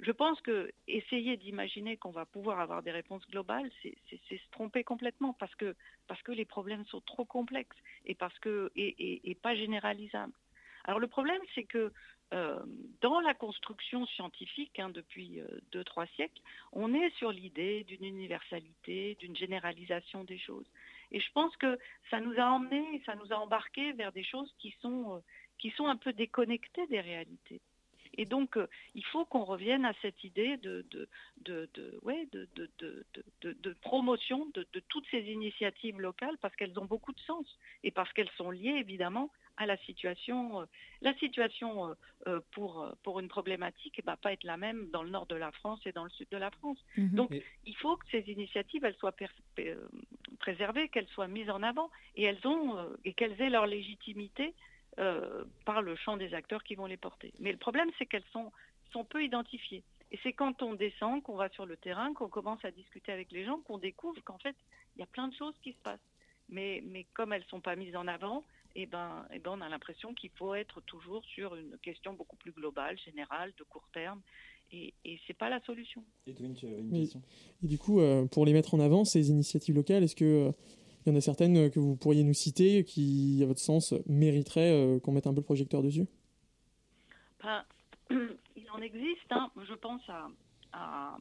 Je pense que essayer d'imaginer qu'on va pouvoir avoir des réponses globales, c'est se tromper complètement, parce que, les problèmes sont trop complexes et, parce pas généralisables. Alors le problème, c'est que euh, dans la construction scientifique, hein, depuis euh, deux, trois siècles, on est sur l'idée d'une universalité, d'une généralisation des choses. Et je pense que ça nous a emmenés, ça nous a embarqués vers des choses qui sont, euh, qui sont un peu déconnectées des réalités. Et donc, euh, il faut qu'on revienne à cette idée de, ouais, promotion de, toutes ces initiatives locales parce qu'elles ont beaucoup de sens et parce qu'elles sont liées évidemment à la situation. euh, la situation euh, pour, pour une problématique ne va pas être la même dans le nord de la France et dans le sud de la France. Mhm. Donc, il faut que ces initiatives elles soient préservées, qu'elles soient mises en avant et qu'elles aient leur légitimité euh, par le champ des acteurs qui vont les porter. Mais le problème, c'est qu'elles sont, sont peu identifiées. Et c'est quand on descend, qu'on va sur le terrain, qu'on commence à discuter avec les gens, qu'on découvre qu'en fait, il y a plein de choses qui se passent. Mais, mais comme elles ne sont pas mises en avant, eh ben, eh ben, on a l'impression qu'il faut être toujours sur une question beaucoup plus globale, générale, de court terme. Et, et ce n'est pas la solution. Edwin, tu avais une Mais- question Et du coup, euh, pour les mettre en avant, ces initiatives locales, est-ce que euh, il y en a certaines euh, que vous pourriez nous citer qui, à votre sens, mériteraient euh, qu'on mette un peu le projecteur dessus? Ben, *clears throat* il en existe, hein. je pense à,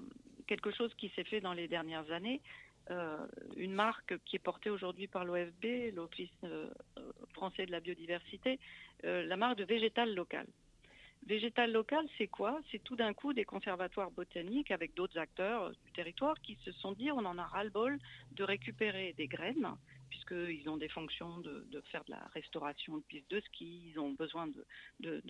quelque chose qui s'est fait dans les dernières années, euh, une marque qui est portée aujourd'hui par l'OFB, l'Office français de la biodiversité, la marque de végétal local. Végétal local, c'est quoi? C'est tout d'un coup des conservatoires botaniques avec d'autres acteurs euh, du territoire qui se sont dit on en a ras-le-bol de récupérer des graines, puisqu'ils ont des fonctions de, faire de la restauration de pistes de ski, ils ont besoin de,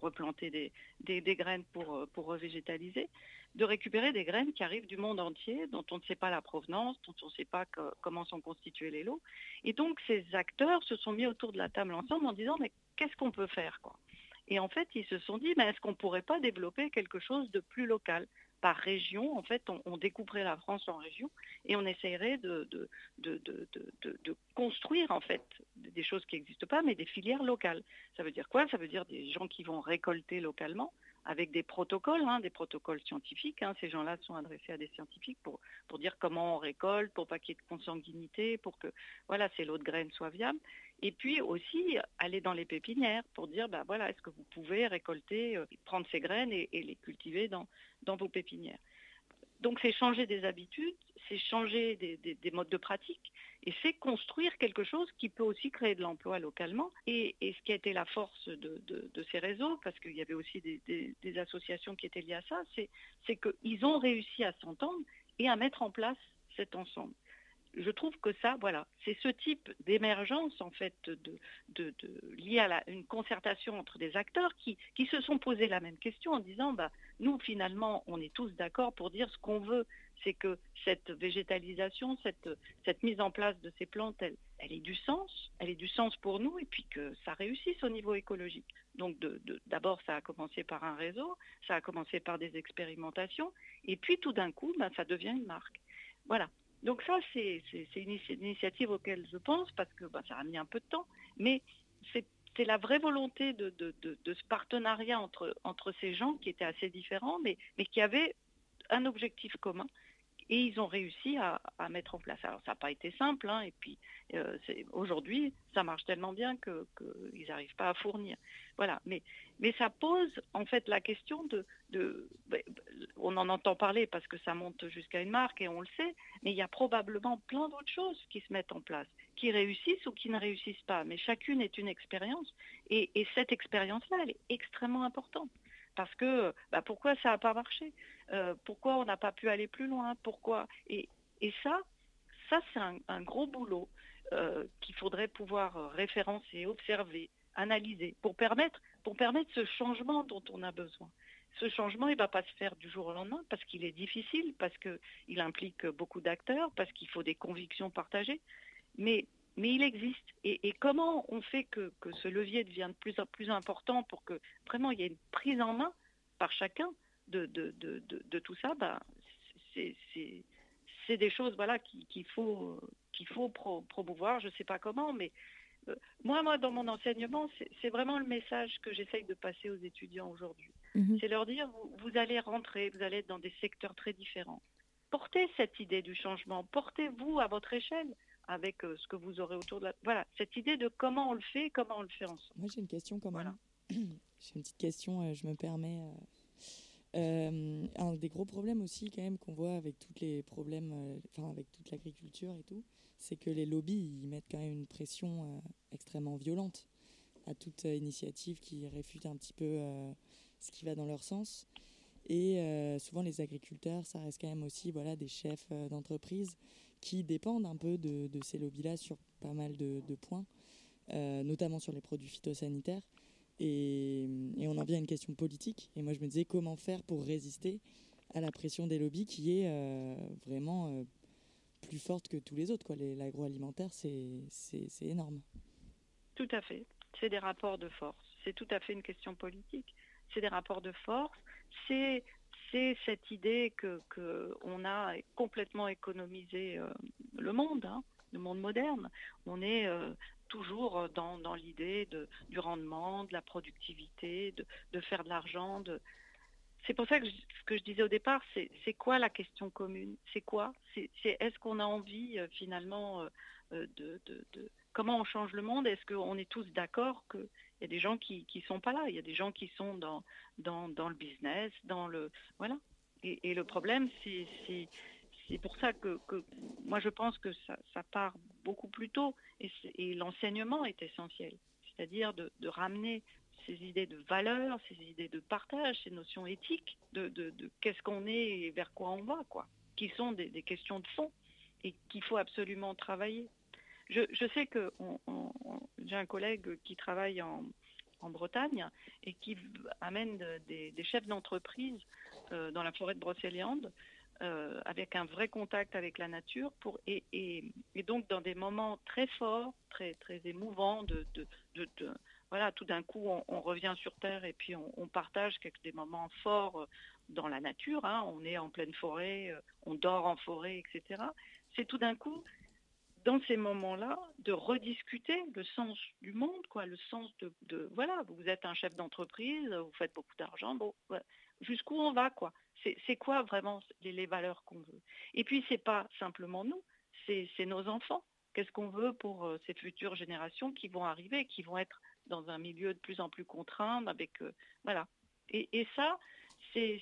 replanter des, graines pour, pour revégétaliser, de récupérer des graines qui arrivent du monde entier, dont on ne sait pas la provenance, dont on ne sait pas comment sont constitués les lots. Et donc ces acteurs se sont mis autour de la table ensemble en disant mais qu'est-ce qu'on peut faire Et en fait, ils se sont dit mais est-ce qu'on ne pourrait pas développer quelque chose de plus local? Par région, en fait, on, découperait la France en régions et on essayerait de, construire, en fait, des choses qui n'existent pas, mais des filières locales. Ça veut dire quoi? Ça veut dire des gens qui vont récolter localement avec des protocoles, hein, des protocoles scientifiques. Hein. Ces gens-là sont adressés à des scientifiques pour, dire comment on récolte, pour pas qu'il y ait de consanguinité, pour que voilà, ces lots de graines soient viables. Et puis aussi aller dans les pépinières pour dire, bah voilà, est-ce que vous pouvez récolter, euh, prendre ces graines et, les cultiver dans vos pépinières. Donc c'est changer des habitudes, c'est changer des, des, des, modes de pratique et c'est construire quelque chose qui peut aussi créer de l'emploi localement. Et, ce qui a été la force de, ces réseaux, parce qu'il y avait aussi des, associations qui étaient liées à ça, c'est qu'ils ont réussi à s'entendre et à mettre en place cet ensemble je trouve que ça, voilà, c'est ce type d'émergence en fait de, de, de, lié à une concertation entre des acteurs qui, se sont posé la même question en disant, bah, nous finalement, on est tous d'accord pour dire ce qu'on veut, c'est que cette végétalisation, cette, mise en place de ces plantes, elle, ait du sens, elle ait du sens pour nous et puis que ça réussisse au niveau écologique. Donc d'abord, ça a commencé par un réseau, ça a commencé par des expérimentations et puis tout d'un coup, bah, ça devient une marque. Voilà, donc ça, c'est une initiative auquel je pense, parce que bah, ça a mis un peu de temps, mais c'est la vraie volonté de, ce partenariat entre, ces gens qui étaient assez différents, mais, qui avaient un objectif commun. Et ils ont réussi à, mettre en place. Alors ça n'a pas été simple, hein, et puis euh, aujourd'hui, ça marche tellement bien qu'ils n'arrivent pas à fournir. Voilà, mais, ça pose en fait la question de, de, on en entend parler parce que ça monte jusqu'à une marque et on le sait, mais il y a probablement plein d'autres choses qui se mettent en place, qui réussissent ou qui ne réussissent pas. Mais chacune est une expérience et, et cette expérience-là, elle est extrêmement importante. Parce que bah, pourquoi ça n'a pas marché? Euh, Pourquoi on n'a pas pu aller plus loin? Pourquoi? Et, ça, ça c'est un, un, gros boulot euh, qu'il faudrait pouvoir référencer, observer, analyser pour permettre, pour permettre ce changement dont on a besoin. Ce changement, il ne va pas se faire du jour au lendemain parce qu'il est difficile, parce qu'il implique beaucoup d'acteurs, parce qu'il faut des convictions partagées. Mais, mais il existe. Et, et comment on fait que, que, ce levier devienne de plus en plus important pour que vraiment il y ait une prise en main par chacun de, de, de, de tout ça bah, C'est des choses voilà, qu'il qu faut, qu'il faut pro promouvoir. Je ne sais pas comment, mais euh, moi, moi, dans mon enseignement, c'est vraiment le message que j'essaye de passer aux étudiants aujourd'hui. Mmh. C'est leur dire, vous, vous, allez rentrer, vous allez être dans des secteurs très différents. Portez cette idée du changement, portez-vous à votre échelle avec euh, ce que vous aurez autour de la... Voilà, cette idée de comment on le fait, comment on le fait ensemble. Moi, j'ai une question quand même. Voilà. *clears throat* j'ai une petite question, euh, je me permets... Euh, un des gros problèmes aussi quand même qu'on voit avec tous les problèmes, enfin avec toute l'agriculture et tout, c'est que les lobbies ils mettent quand même une pression euh, extrêmement violente à toute initiative qui réfute un petit peu ce qui va dans leur sens. Et souvent les agriculteurs, ça reste quand même aussi voilà, des chefs d'entreprise qui dépendent un peu de, ces lobbies-là sur pas mal de, points, notamment sur les produits phytosanitaires. Et, on en vient à une question politique. Et moi, je me disais comment faire pour résister à la pression des lobbies qui est euh, vraiment euh, plus forte que tous les autres. L'agroalimentaire, c'est énorme. Tout à fait. C'est des rapports de force. C'est tout à fait une question politique. C'est des rapports de force. C'est c'est cette idée que, que, on a complètement économisé euh, le monde, hein, le monde moderne. On est euh, toujours dans, dans l'idée du rendement, de la productivité, de, faire de l'argent. De... C'est pour ça que ce que je disais au départ, c'est quoi la question commune? C'est quoi? C'est est-ce qu'on a envie euh, finalement de, de, comment on change le monde? Est-ce qu'on est tous d'accord qu'il y a des gens qui qui sont pas là Il y a des gens qui sont dans dans, dans le business, dans le voilà. Et, le problème, c'est c'est pour ça que, que, moi je pense que ça, ça part beaucoup plus tôt et, et l'enseignement est essentiel, c'est-à-dire de, de, ramener ces idées de valeur, ces idées de partage, ces notions éthiques de, de, de qu'est-ce qu'on est et vers quoi on va, quoi, qui sont des, des questions de fond et qu'il faut absolument travailler. Je, sais que j'ai un collègue qui travaille en, Bretagne et qui amène de- des, chefs d'entreprise euh, dans la forêt de Brocéliande euh, avec un vrai contact avec la nature pour, et, donc dans des moments très forts, très, très émouvants, voilà, tout d'un coup on, revient sur Terre et puis on, partage quelques, des moments forts euh, dans la nature, hein. on est en pleine forêt, on dort en forêt, etc. C'est tout d'un coup dans ces moments-là, de rediscuter le sens du monde, quoi, le sens de, voilà, vous êtes un chef d'entreprise, vous faites beaucoup d'argent, bon, jusqu'où on va, quoi. C'est quoi vraiment les, valeurs qu'on veut? Et puis c'est pas simplement nous, c'est nos enfants. Qu'est-ce qu'on veut pour euh, ces futures générations qui vont arriver, qui vont être dans un milieu de plus en plus contraint, avec euh, voilà. Et, et ça, c'est,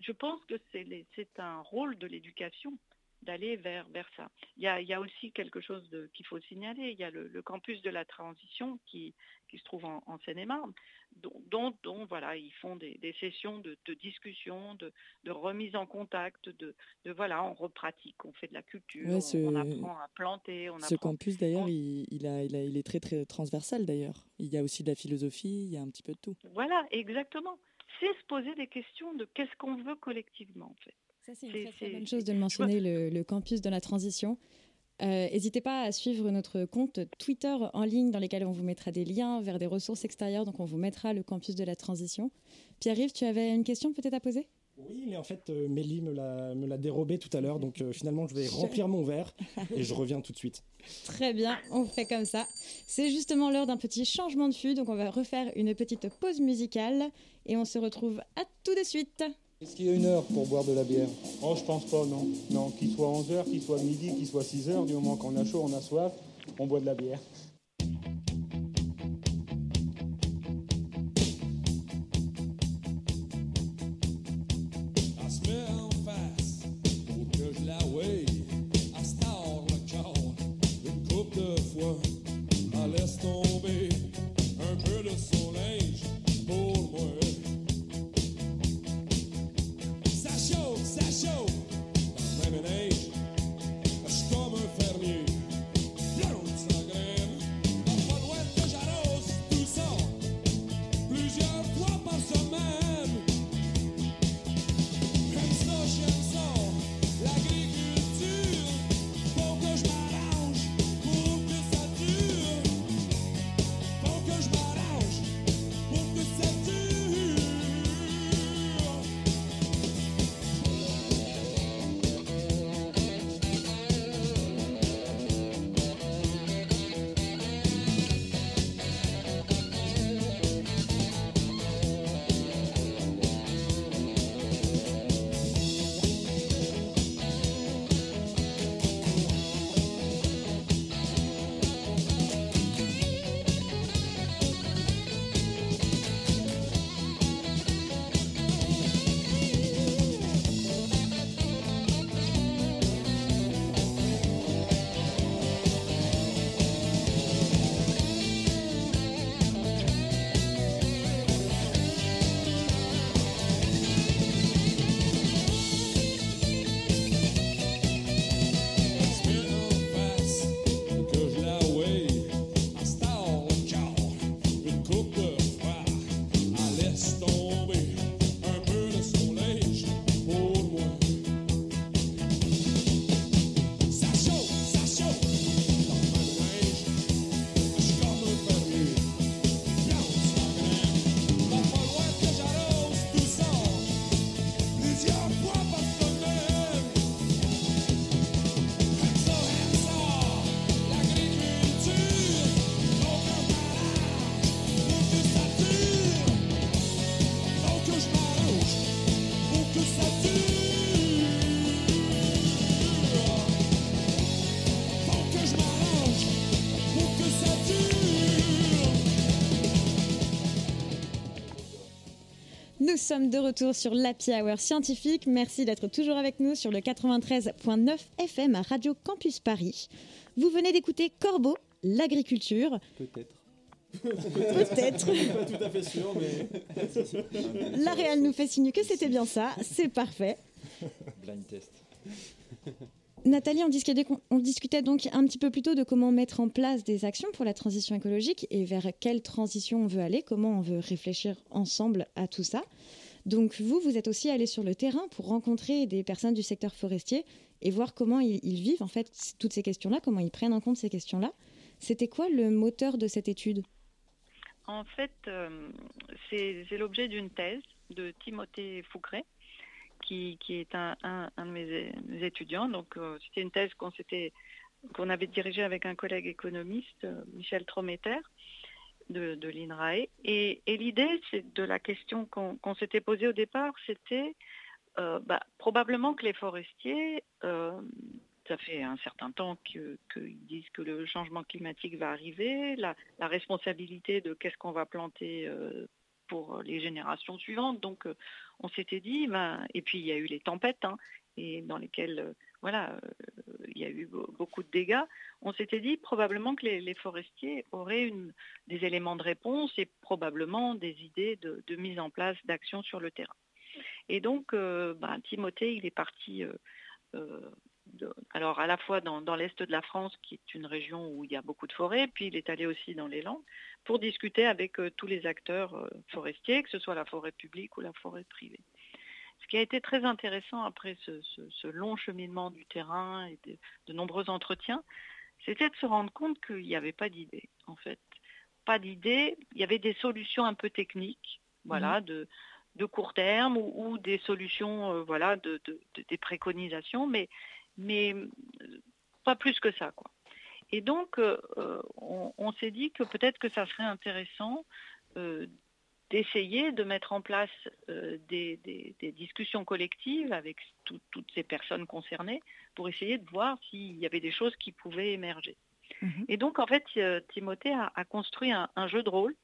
je pense que c'est un rôle de l'éducation d'aller vers, vers ça. Il y, a, il y a aussi quelque chose de- qu'il faut signaler. Il y a le, le campus de la transition qui, qui se trouve en, en Seine-et-Marne, dont, dont, dont, voilà, ils font des, des sessions de, de discussion, de, de remise en contact, de, de voilà, on repratique, on fait de la culture, Ouais, on- ce- on, apprend à planter, on Ce apprend. campus, d'ailleurs, il, il a, il, a- il est très, très transversal, d'ailleurs. Il y a aussi de la philosophie, il y a un petit peu de tout. Voilà, exactement. C'est se poser des questions de qu'est-ce qu'on veut collectivement, en fait. Ça, c'est une très, très bonne chose de le mentionner, le, le campus de la transition. Euh, N'hésitez pas à suivre notre compte Twitter en ligne dans lesquels on vous mettra des liens vers des ressources extérieures. Donc on vous mettra le campus de la transition. Pierre-Yves, tu avais une question peut-être à poser? Oui, mais en fait, euh, Mélie me l'a me l'a dérobé tout à l'heure, donc euh, finalement, je vais remplir mon verre *laughs* et je reviens tout de suite. Très bien, on fait comme ça. C'est justement l'heure d'un petit changement de fût, donc on va refaire une petite pause musicale et on se retrouve à tout de suite. Est-ce qu'il y a une heure pour boire de la bière? Oh, je pense pas, non. Non, qu'il soit 11h, qu'il soit midi, qu'il soit 6h, du moment qu'on a chaud, on a soif, on boit de la bière. Sommes de retour sur l'Happy Hour scientifique. Merci d'être toujours avec nous sur le 93.9 FM à Radio Campus Paris. Vous venez d'écouter Corbeau, l'agriculture. Peut-être. Peut-être. Pas tout à fait sûr, mais. La Réal nous fait signe que c'était bien ça. C'est parfait. Blind test. Nathalie, on discutait, on discutait donc un petit peu plus tôt de comment mettre en place des actions pour la transition écologique et vers quelle transition on veut aller, comment on veut réfléchir ensemble à tout ça. Donc vous, vous êtes aussi allé sur le terrain pour rencontrer des personnes du secteur forestier et voir comment ils, vivent en fait toutes ces questions-là, comment ils prennent en compte ces questions-là. C'était quoi le moteur de cette étude? En fait, euh, c'est l'objet d'une thèse de Timothée Foucret, qui, est un, de mes, étudiants. Donc, euh, c'était une thèse qu'on avait dirigée avec un collègue économiste, euh, Michel Trometer, de, l'INRAE. Et, l'idée de la question qu'on s'était posée au départ, c'était euh, bah, probablement que les forestiers, ça fait un certain temps qu'ils disent que le changement climatique va arriver, la, responsabilité de qu'est-ce qu'on va planter pour les générations suivantes. Donc, euh, on s'était dit, ben, et puis il y a eu les tempêtes, hein, et dans lesquelles, euh, voilà, euh, il y a eu be- beaucoup de dégâts. On s'était dit probablement que les, forestiers auraient une, des éléments de réponse et probablement des idées de, mise en place d'actions sur le terrain. Et donc, euh, ben, Timothée, il est parti. euh, euh, de- alors à la fois dans, dans l'est de la France, qui est une région où il y a beaucoup de forêts, puis il est allé aussi dans les Landes pour discuter avec euh, tous les acteurs euh, forestiers, que ce soit la forêt publique ou la forêt privée. Ce qui a été très intéressant après ce, ce- ce long cheminement du terrain et de, de nombreux entretiens, c'était de se rendre compte qu'il n'y avait pas d'idée, en fait. Pas d'idée, il y avait des solutions un peu techniques, voilà, de, de court terme ou, ou des solutions, euh, voilà, de, de- de- des préconisations, mais, mais euh, pas plus que ça, quoi. Et donc, euh, on, on s'est dit que peut-être que ça serait intéressant euh, d'essayer de mettre en place euh, des, des- des discussions collectives avec tout- toutes ces personnes concernées pour essayer de voir s'il y avait des choses qui pouvaient émerger. Et donc, en fait, Timothée a, a construit un, un jeu de rôle,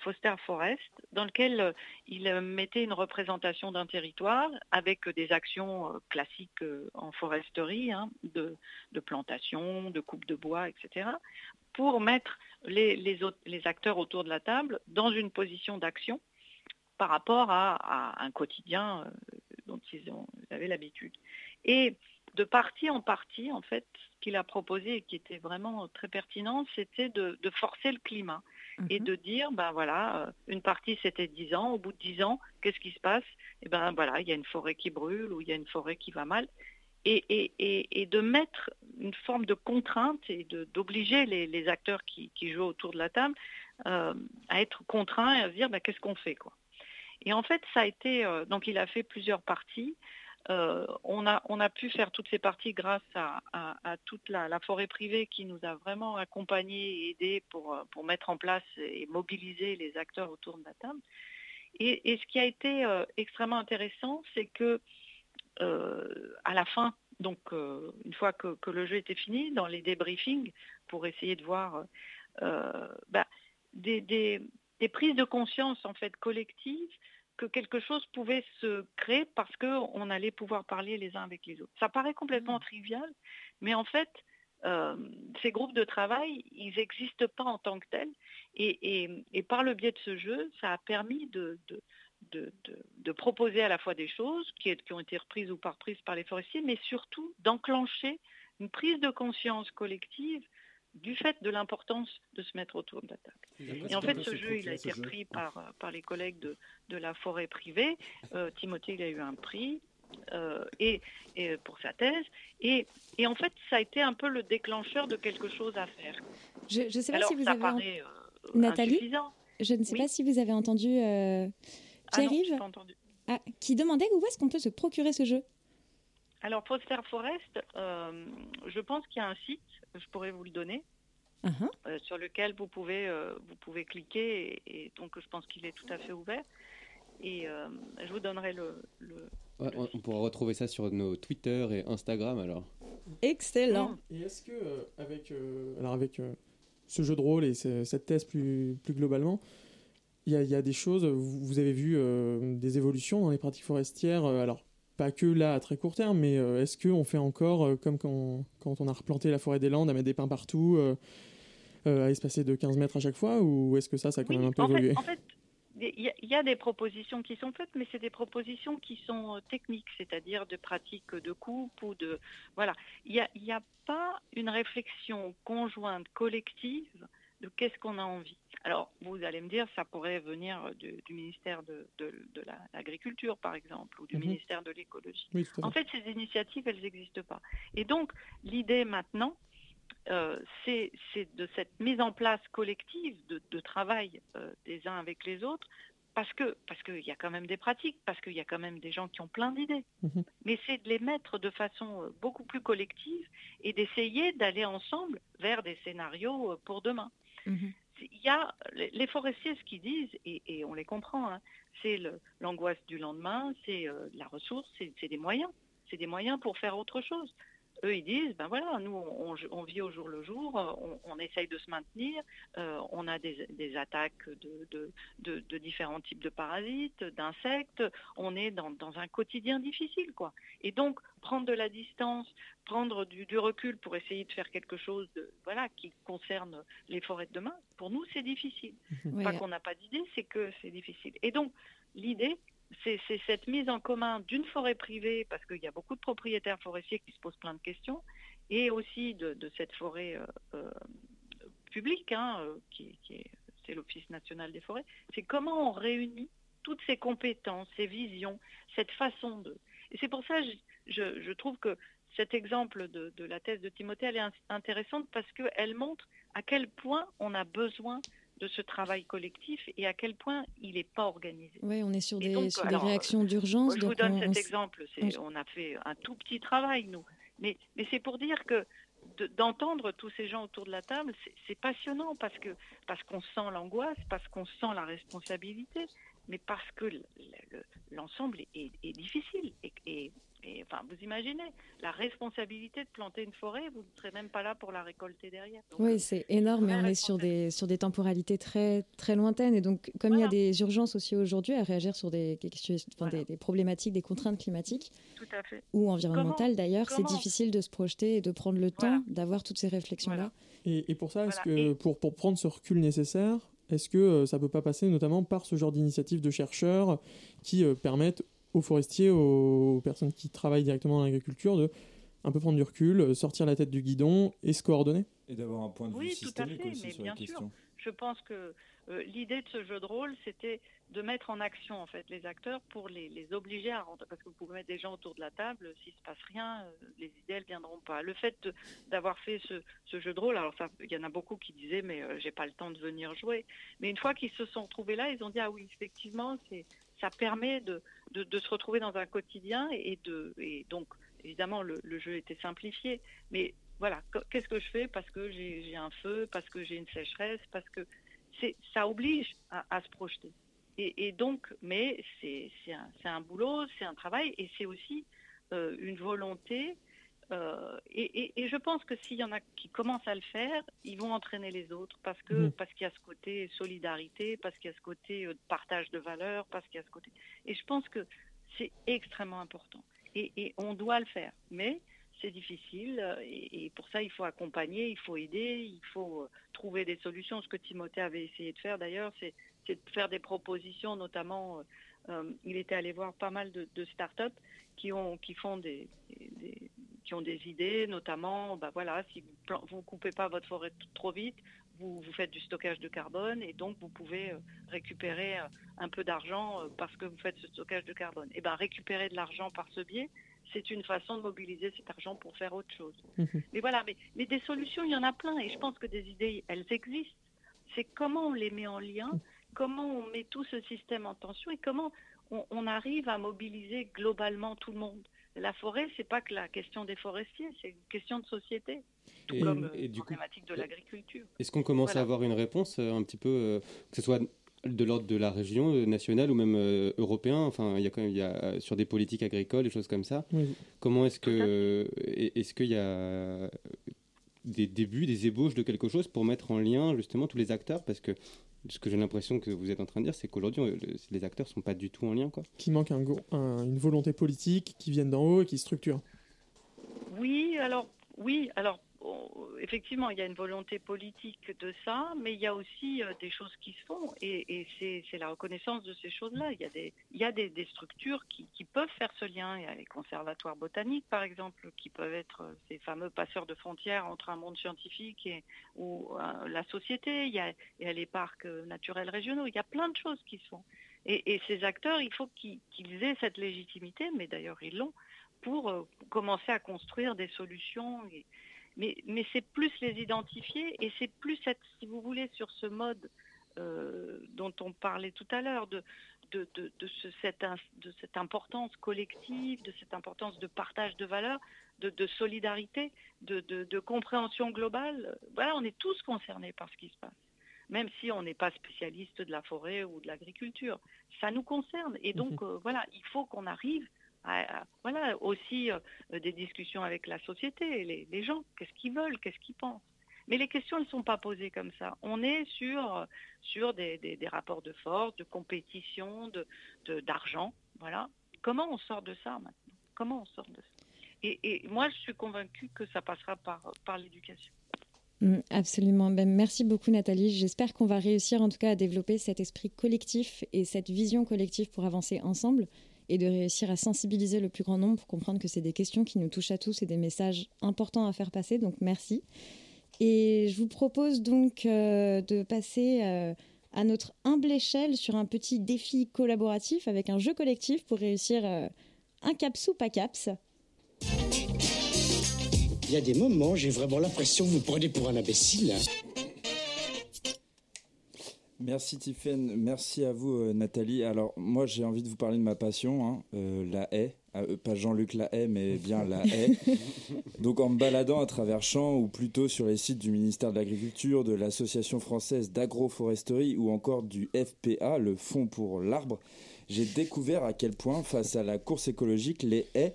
Foster Forest, dans lequel euh, il euh, mettait une représentation d'un territoire avec euh, des actions euh, classiques euh, en foresterie, hein, de, plantation, de coupe de bois, etc., pour mettre les, acteurs autour de la table dans une position d'action par rapport à, un quotidien euh, dont ils, avaient l'habitude. Et de partie en partie, en fait, ce qu'il a proposé et qui était vraiment très pertinent, c'était de forcer le climat et de dire, ben voilà, euh, une partie c'était 10 ans, au bout de 10 ans, qu'est-ce qui se passe? Et ben voilà, il y a une forêt qui brûle ou il y a une forêt qui va mal. Et, et- et- de mettre une forme de contrainte et d'obliger les, acteurs qui, qui jouent autour de la table euh, à être contraints et à se dire ben, qu'est-ce qu'on fait quoi? Et en fait, ça a été euh, donc il a fait plusieurs parties. Euh, on, a, pu faire toutes ces parties grâce à, toute la, forêt privée qui nous a vraiment accompagnés et aidés pour, euh, pour mettre en place et mobiliser les acteurs autour de la table. Et, ce qui a été euh, extrêmement intéressant, c'est que à la fin, donc une fois que, le jeu était fini, dans les débriefings, pour essayer de voir bah, des, des- des prises de conscience en fait collectives que quelque chose pouvait se créer parce qu'on allait pouvoir parler les uns avec les autres. Ça paraît complètement trivial, mais en fait, euh, ces groupes de travail, ils n'existent pas en tant que tels. Et, et- et par le biais de ce jeu, ça a permis de, de- de- de- de proposer à la fois des choses qui, qui ont été reprises ou pas reprises par les forestiers, mais surtout d'enclencher une prise de conscience collective du fait de l'importance de se mettre autour de la table. Et en fait, ce jeu, il a été repris par, euh, par les collègues de, de la forêt privée. Euh, Timothée, il a eu un prix euh, et, et pour sa thèse. Et, et en fait, ça a été un peu le déclencheur de quelque chose à faire. Je ne sais pas Alors, si vous ça avez paraît euh, Nathalie, je ne sais Oui. pas si vous avez entendu euh, Ah Pierre-Yves entendu. Ah, qui demandait où est-ce qu'on peut se procurer ce jeu. Alors, Foster Forest, euh, je pense qu'il y a un site, je pourrais vous le donner, Uh-huh. euh, sur lequel vous pouvez, euh, vous pouvez cliquer. Et, et donc, je pense qu'il est tout à fait ouvert. Et euh, je vous donnerai le, le- Ouais, on, on pourra retrouver ça sur nos Twitter et Instagram alors. Excellent. Et est-ce que euh, avec euh, alors avec euh, ce jeu de rôle et ce- cette thèse plus, plus globalement, il y, a- il y a des choses, vous, vous avez vu euh, des évolutions dans les pratiques forestières, euh, alors pas que là à très court terme, mais euh, est-ce qu'on fait encore euh, comme quand, quand on a replanté la forêt des Landes à mettre des pins partout, euh, à espacer de 15 mètres à chaque fois, ou est-ce que ça, ça a quand même un peu en, évolué fait, en fait, il y, a- il y a des propositions qui sont faites, mais c'est des propositions qui sont techniques, c'est-à-dire de pratiques de coupe ou de voilà. Il n'y a, a pas une réflexion conjointe, collective de qu'est-ce qu'on a envie. Alors, vous allez me dire, ça pourrait venir du, du ministère de, de- de la- l'Agriculture, par exemple, ou du Mhm. ministère de l'Écologie. Oui, En fait, ces initiatives, elles n'existent pas. Et donc, l'idée maintenant, euh, c'est de cette mise en place collective de, travail euh, des uns avec les autres, parce que parce qu'il y a quand même des pratiques, parce qu'il y a quand même des gens qui ont plein d'idées. Mhm. Mais c'est de les mettre de façon euh, beaucoup plus collective et d'essayer d'aller ensemble vers des scénarios pour demain. A les forestiers, ce qu'ils disent, et, on les comprend, hein, c'est l'angoisse du lendemain, c'est euh, la ressource, c'est des moyens. C'est des moyens pour faire autre chose. Eux, ils disent, ben voilà, nous, on, on vit au jour le jour, on, on essaye de se maintenir, euh, on a des, des attaques de, de, de- de différents types de parasites, d'insectes, on est dans, dans un quotidien difficile, quoi. Et donc, prendre de la distance, prendre du, du recul pour essayer de faire quelque chose de, voilà, qui concerne les forêts de demain, pour nous, c'est difficile. Ouais. Pas qu'on n'a pas d'idée, c'est que c'est difficile. Et donc, l'idée, c'est cette mise en commun d'une forêt privée, parce qu'il y a beaucoup de propriétaires forestiers qui se posent plein de questions, et aussi de, cette forêt euh, euh, publique, hein, euh, qui, est, c'est l'Office national des forêts, c'est comment on réunit toutes ces compétences, ces visions, cette façon de... Et c'est pour ça je, je- trouve que cet exemple de, de la thèse de Timothée, elle est in- intéressante parce qu'elle montre à quel point on a besoin de ce travail collectif et à quel point il n'est pas organisé. Ouais, on est sur des, donc, sur alors, des réactions d'urgence. moi, je vous donne on- cet on exemple. on a fait un tout petit travail, nous. Mais, mais c'est pour dire que de- d'entendre tous ces gens autour de la table, c'est, passionnant parce, que, parce qu'on sent l'angoisse, parce qu'on sent la responsabilité, mais parce que le- le- l'ensemble est, est difficile. Et, et- et, enfin, vous imaginez, la responsabilité de planter une forêt, vous ne serez même pas là pour la récolter derrière. Donc, Oui, c'est énorme, mais on est sur des, sur des temporalités très, très lointaines. Et donc, comme il y a des urgences aussi aujourd'hui à réagir sur des, problématiques, des contraintes climatiques tout à fait. ou environnementales d'ailleurs, c'est difficile de se projeter et de prendre le temps d'avoir toutes ces réflexions-là. Et, et pour ça, est-ce Voilà, que pour, pour prendre ce recul nécessaire, est-ce que euh, ça peut pas passer notamment par ce genre d'initiatives de chercheurs qui euh, permettent aux forestiers, aux personnes qui travaillent directement dans l'agriculture, de un peu prendre du recul, euh, sortir la tête du guidon et se coordonner Et d'avoir un point de vue Oui, tout à systémique fait, aussi mais sur bien la sûr. question. Je pense que euh, l'idée de ce jeu de rôle, c'était de mettre en action en fait les acteurs pour les, les obliger à rentrer. Parce que vous pouvez mettre des gens autour de la table, s'il se passe rien, euh, les idées elles viendront pas. Le fait de- d'avoir fait ce, ce jeu de rôle, alors ça, il y en a beaucoup qui disaient mais euh, j'ai pas le temps de venir jouer. Mais une fois qu'ils se sont retrouvés là, ils ont dit ah oui effectivement c'est ça permet de, de, se retrouver dans un quotidien et de et donc évidemment le, jeu était simplifié, mais voilà qu- qu'est-ce que je fais parce que j'ai un feu, parce que j'ai une sécheresse, parce que ça oblige à, se projeter. Et, donc, mais c'est un, un boulot, c'est un travail, et c'est aussi euh, une volonté. Euh, et, et- et je pense que s'il y en a qui commencent à le faire, ils vont entraîner les autres parce que Mhm. parce qu'il y a ce côté solidarité, parce qu'il y a ce côté euh, partage de valeurs, parce qu'il y a ce côté. Et je pense que c'est extrêmement important. Et, et on doit le faire, mais c'est difficile. euh, Et, pour ça, il faut accompagner, il faut aider, il faut trouver des solutions. Ce que Timothée avait essayé de faire d'ailleurs, c'est de faire des propositions, notamment, euh, il était allé voir pas mal de, de start-up qui, ont, qui font des- qui ont des idées, notamment, bah voilà, si vous vous coupez pas votre forêt trop vite, vous, vous faites du stockage de carbone et donc vous pouvez euh, récupérer euh, un peu d'argent euh, parce que vous faites ce stockage de carbone. Et ben récupérer de l'argent par ce biais, c'est une façon de mobiliser cet argent pour faire autre chose. Mais voilà, mais, mais des solutions, il y en a plein et je pense que des idées, elles existent. C'est comment on les met en lien, comment on met tout ce système en tension et comment on, on arrive à mobiliser globalement tout le monde. La forêt, c'est pas que la question des forestiers, c'est une question de société, tout Et- comme euh, et du coup, problématique de l'agriculture. Est-ce qu'on commence Voilà. à avoir une réponse euh, un petit peu, euh, que ce soit de l'ordre de la région, euh, nationale ou même euh, européen? Enfin, il y a quand même, il y a, euh, sur des politiques agricoles, des choses comme ça. Oui. Comment est-ce que, est- est-ce qu'il y a des débuts, des ébauches de quelque chose pour mettre en lien justement tous les acteurs? Parce que ce que j'ai l'impression que vous êtes en train de dire, c'est qu'aujourd'hui, le- les acteurs sont pas du tout en lien, quoi. Qui manque un- une volonté politique qui vienne d'en haut et qui structure. Oui, alors oui, alors effectivement, il y a une volonté politique de ça, mais il y a aussi euh, des choses qui se font et, c'est la reconnaissance de ces choses-là. Il y a des, il y a des, structures qui, qui peuvent faire ce lien. Il y a les conservatoires botaniques, par exemple, qui peuvent être euh, ces fameux passeurs de frontières entre un monde scientifique et ou euh, la société. Il y, a, les parcs naturels régionaux. Il y a plein de choses qui se font. Et, ces acteurs, il faut qu'ils aient cette légitimité, mais d'ailleurs ils l'ont, pour commencer à construire des solutions. Mais, mais c'est plus les identifier et c'est plus être, si vous voulez, sur ce mode euh, dont on parlait tout à l'heure, de, de, de, de ce- cette, ins- de cette importance collective, de cette importance de partage de valeurs, de, de solidarité, de, compréhension globale. Voilà, on est tous concernés par ce qui se passe, même si on n'est pas spécialiste de la forêt ou de l'agriculture. Ça nous concerne. Et donc, euh, voilà, il faut qu'on arrive voilà, aussi euh, des discussions avec la société, les, les gens, qu'est-ce qu'ils veulent, qu'est-ce qu'ils pensent? Mais les questions ne sont pas posées comme ça. On est sur, sur des, des- rapports de force, de compétition, de, de- d'argent. Voilà. Comment on sort de ça maintenant? Comment on sort de ça? Et, et moi, je suis convaincue que ça passera par, par l'éducation. Mm, Absolument. Ben, merci beaucoup Nathalie. J'espère qu'on va réussir en tout cas à développer cet esprit collectif et cette vision collective pour avancer ensemble et de réussir à sensibiliser le plus grand nombre pour comprendre que c'est des questions qui nous touchent à tous et des messages importants à faire passer. Donc merci. Et je vous propose donc euh, de passer euh, à notre humble échelle sur un petit défi collaboratif avec un jeu collectif pour réussir euh, un caps ou pas caps. Il y a des moments, j'ai vraiment l'impression que vous prenez pour un imbécile. Merci Tiffaine, merci à vous euh, Nathalie. Alors moi j'ai envie de vous parler de ma passion, hein, euh, la haie. Ah, euh, pas Jean-Luc la haie, mais bien la haie. *laughs* Donc en me baladant à travers champs ou plutôt sur les sites du ministère de l'Agriculture, de l'Association française d'agroforesterie ou encore du FPA, le Fonds pour l'arbre, j'ai découvert à quel point face à la course écologique, les haies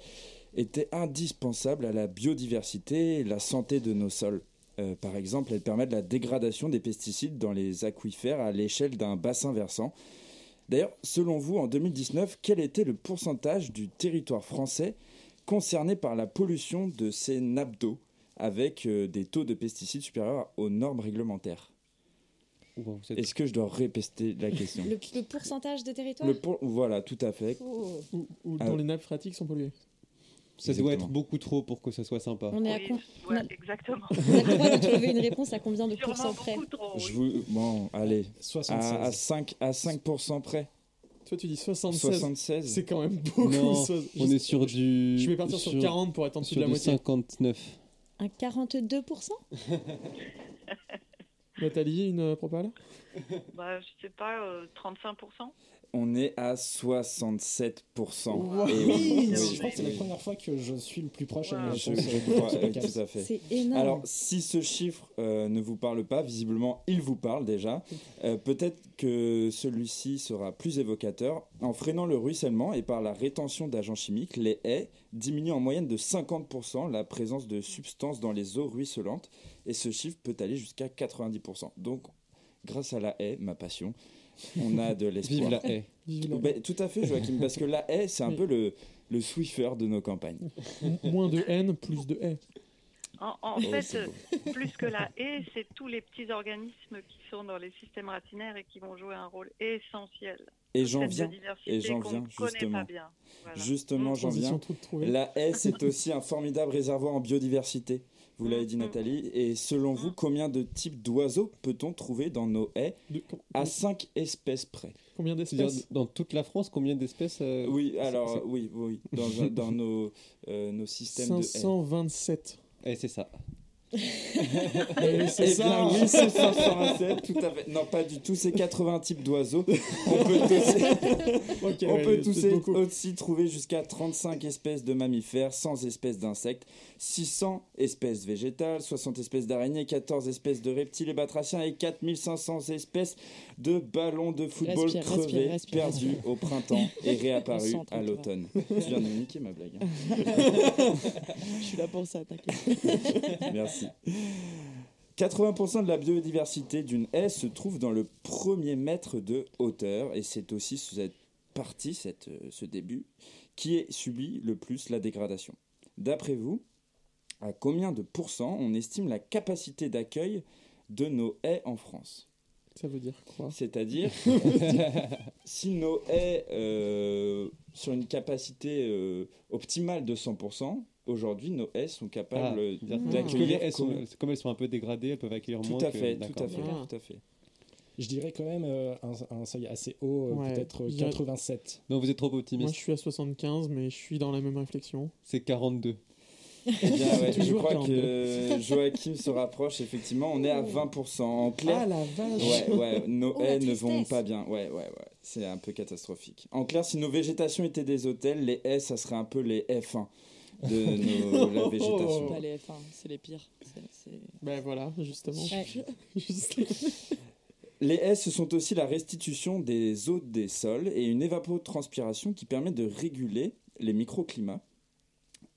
étaient indispensables à la biodiversité et la santé de nos sols. Euh, par exemple, elles permettent la dégradation des pesticides dans les aquifères à l'échelle d'un bassin versant. D'ailleurs, selon vous, en 2019, quel était le pourcentage du territoire français concerné par la pollution de ces nappes d'eau avec euh, des taux de pesticides supérieurs aux normes réglementaires? Est-ce que je dois répéter la *laughs* question? Le, le pourcentage de territoire Le pour- Voilà, tout à fait. Ou, ou Ah. dans les nappes phréatiques sont polluées. Ça doit être Exactement. beaucoup trop pour que ça soit sympa. On est à Oui, con- on ouais, a- exactement. on a le droit de trouver une réponse à combien de pourcents près trop, Je oui. vous... Bon, allez. 76. À, à 5, à 5% près. Toi, tu dis 76. 76. C'est quand même beaucoup. Non, ça. on Je- est sur du. Je vais partir sur 40 pour être en dessous sur de la moitié. 59. Un 42% Nathalie, une euh, propale? Bah, je sais pas, euh, 35%. On est à 67%. Wow. Et Oui, oui, je crois que c'est la première fois que je suis le plus proche à Wow. Je, réponse. je euh, crois, tout à fait. C'est énorme. Alors, si ce chiffre euh, ne vous parle pas, visiblement, il vous parle déjà. Euh, Peut-être que celui-ci sera plus évocateur. En freinant le ruissellement et par la rétention d'agents chimiques, les haies diminuent en moyenne de 50% la présence de substances dans les eaux ruisselantes. Et ce chiffre peut aller jusqu'à 90%. Donc, grâce à la haie, ma passion, on a de l'espoir. Vive la haie. Vive la- Ben, tout à fait, Joachim, parce que la haie, c'est un Oui. peu le, le Swiffer de nos campagnes. Moins de haine, plus de haie. En, en Oh, fait, euh, plus que la haie, c'est tous les petits organismes qui sont dans les systèmes racinaires et qui vont jouer un rôle essentiel. Et j'en viens, biodiversité et j'en viens, justement. pas bien. Voilà. Justement, j'en viens. La haie, c'est aussi un formidable réservoir en biodiversité. Vous l'avez dit, Mm. Nathalie. Et selon vous, combien de types d'oiseaux peut-on trouver dans nos haies De- com- à 5 espèces près Combien d'espèces dans toute la France, combien d'espèces euh, Oui, alors, c'est- oui, oui. Dans, dans nos, euh, nos systèmes de haies. 527. Eh, c'est ça. *laughs* Eh, c'est Eh ça. bien, oui, c'est 527, tout à fait. Non, pas du tout, c'est 80 types d'oiseaux. On peut *laughs* aussi, Ok, on ouais, peut c'est tous aussi trouver jusqu'à 35 espèces de mammifères, 100 espèces d'insectes, 600 espèces végétales, 60 espèces d'araignées, 14 espèces de reptiles et batraciens et 4500 espèces de ballons de football Respire, crevés, respire, respire, perdus respire. au printemps *laughs* et réapparus à l'automne. Tu viens de me niquer ma blague. hein. Je suis là pour ça, t'inquiète. Merci. 80% de la biodiversité d'une haie se trouve dans le premier mètre de hauteur. Et c'est aussi cette partie, cette, euh, ce début, qui est subit le plus la dégradation. D'après vous, à combien de pourcents on estime la capacité d'accueil de nos haies en France? Ça veut dire quoi? C'est-à-dire, *laughs* *laughs* si nos haies, euh, sur une capacité euh, optimale de 100%, aujourd'hui, nos haies sont Ah, capables que d'accueillir... comme- comme elles sont un peu dégradées, elles peuvent accueillir Tout moins à que- fait, tout à fait, Ah. tout à fait. Je dirais quand même euh, un, un seuil assez haut, euh, Ouais, peut-être je dirais- 87. Non, vous êtes trop Moi, optimiste. je suis à 75, mais je suis dans la même réflexion. C'est 42. Eh bien, ouais, je Toujours crois 42. que Joachim se rapproche, effectivement. On est à 20%. En clair, Ah la vache Ouais, ouais, nos Oh, haies ne vont pas bien. Ouais, ouais, ouais. C'est un peu catastrophique. En clair, si nos végétations étaient des hôtels, les haies, ça serait un peu les F1 de *laughs* nos- la végétation. Pas les F1, c'est les pires. C'est- c'est- Ben voilà, justement. Ouais. *laughs* Juste- *laughs* Les haies, ce sont aussi la restitution des eaux des sols et une évapotranspiration qui permet de réguler les microclimats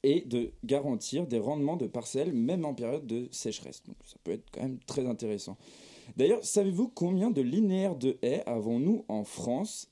et de garantir des rendements de parcelles, même en période de sécheresse. Donc ça peut être quand même très intéressant. D'ailleurs, savez-vous combien de linéaires de haies avons-nous en France?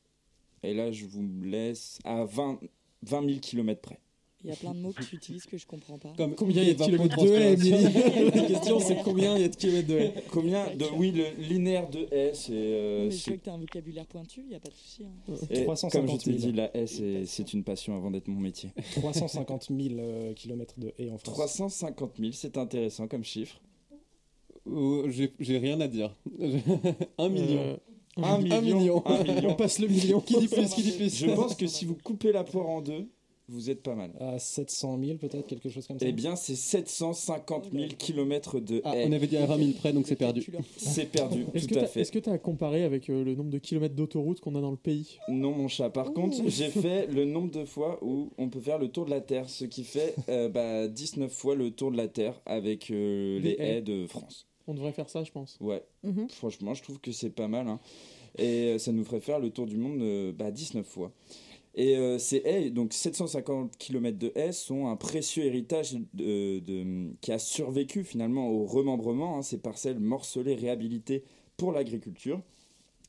Et là, je vous laisse à 20, 20 000 km près. Il y a plein de mots que tu utilises que je comprends pas. Comme Combien il *laughs* *laughs* y a de kilomètres de Émilie La question, c'est combien il y a de kilomètres de haies Combien de... Oui, le linéaire de haies, c'est... euh, mais je vois que tu as un vocabulaire pointu, il n'y a pas de souci. hein. Et 350 comme je t'ai 000. dit, la haie, c'est une passion avant d'être mon métier. *laughs* 350 000 euh, kilomètres de haies en France. 350 000, c'est intéressant comme chiffre. Oh, J'ai rien à dire. un million. Euh, Un million, un million. On passe le million. Qui dit plus Qui dit plus? Je pense que si vous coupez la poire en deux, vous êtes pas mal. À 700 000 peut-être, quelque chose comme ça. Eh bien, c'est 750 000 km de Ah, haies. on avait dit à 20 000 près, donc c'est perdu. C'est perdu, *laughs* Est-ce que tout à fait. est-ce que tu as comparé avec euh, le nombre de kilomètres d'autoroute qu'on a dans le pays? Non, mon chat. Par contre, j'ai *laughs* fait le nombre de fois où on peut faire le tour de la Terre, ce qui fait euh, bah, 19 fois le tour de la Terre avec euh, les haies. haies de France. On devrait faire ça, je pense. Ouais, Mhm. franchement, je trouve que c'est pas mal. hein. Et euh, ça nous ferait faire le tour du monde euh, bah, 19 fois. Et euh, ces haies, donc 750 km de haies, sont un précieux héritage qui a survécu finalement au remembrement, hein, ces parcelles morcelées, réhabilitées pour l'agriculture.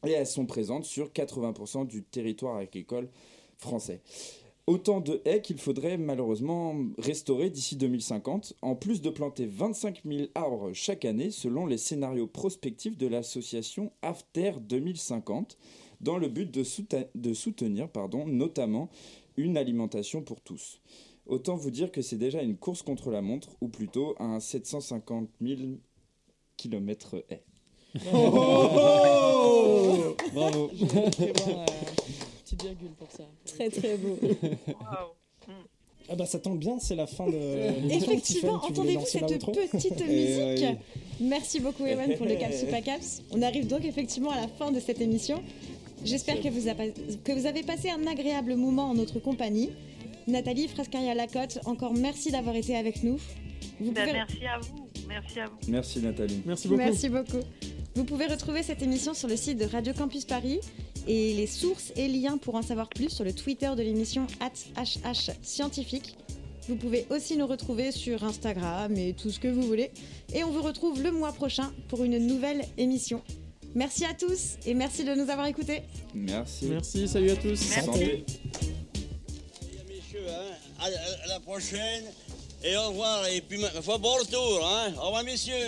Et elles sont présentes sur 80% du territoire agricole français. Autant de haies qu'il faudrait malheureusement restaurer d'ici 2050, en plus de planter 25 000 arbres chaque année selon les scénarios prospectifs de l'association AFTER 2050, dans le but de, soutenir pardon, notamment une alimentation pour tous. Autant vous dire que c'est déjà une course contre la montre, ou plutôt un 750 000 km haies. Oh Bravo. Je vais prévoir euh, petite virgule pour ça. Très très beau. Ah bah ça tombe bien, c'est la fin de l'émission. Effectivement, entendez-vous cette petite Eh musique oui. Merci beaucoup Ewan pour le Caps Super Caps. On arrive donc effectivement à la fin de cette émission. J'espère que vous, avez- que vous avez passé un agréable moment en notre compagnie. Nathalie Frascaria-Lacotte, encore merci d'avoir été avec nous. Vous Ben, pouvez- merci à vous. Merci à vous. Merci Nathalie. Merci beaucoup. Merci beaucoup. Vous pouvez retrouver cette émission sur le site de Radio Campus Paris et les sources et liens pour en savoir plus sur le Twitter de l'émission HH Scientifique. Vous pouvez aussi nous retrouver sur Instagram et tout ce que vous voulez. Et on vous retrouve le mois prochain pour une nouvelle émission. Merci à tous et merci de nous avoir écoutés. Merci. Merci, salut à tous. Santé. messieurs, hein. à, à- à la prochaine. Et au revoir. Et puis, foi, bon retour. Hein. Au revoir, messieurs.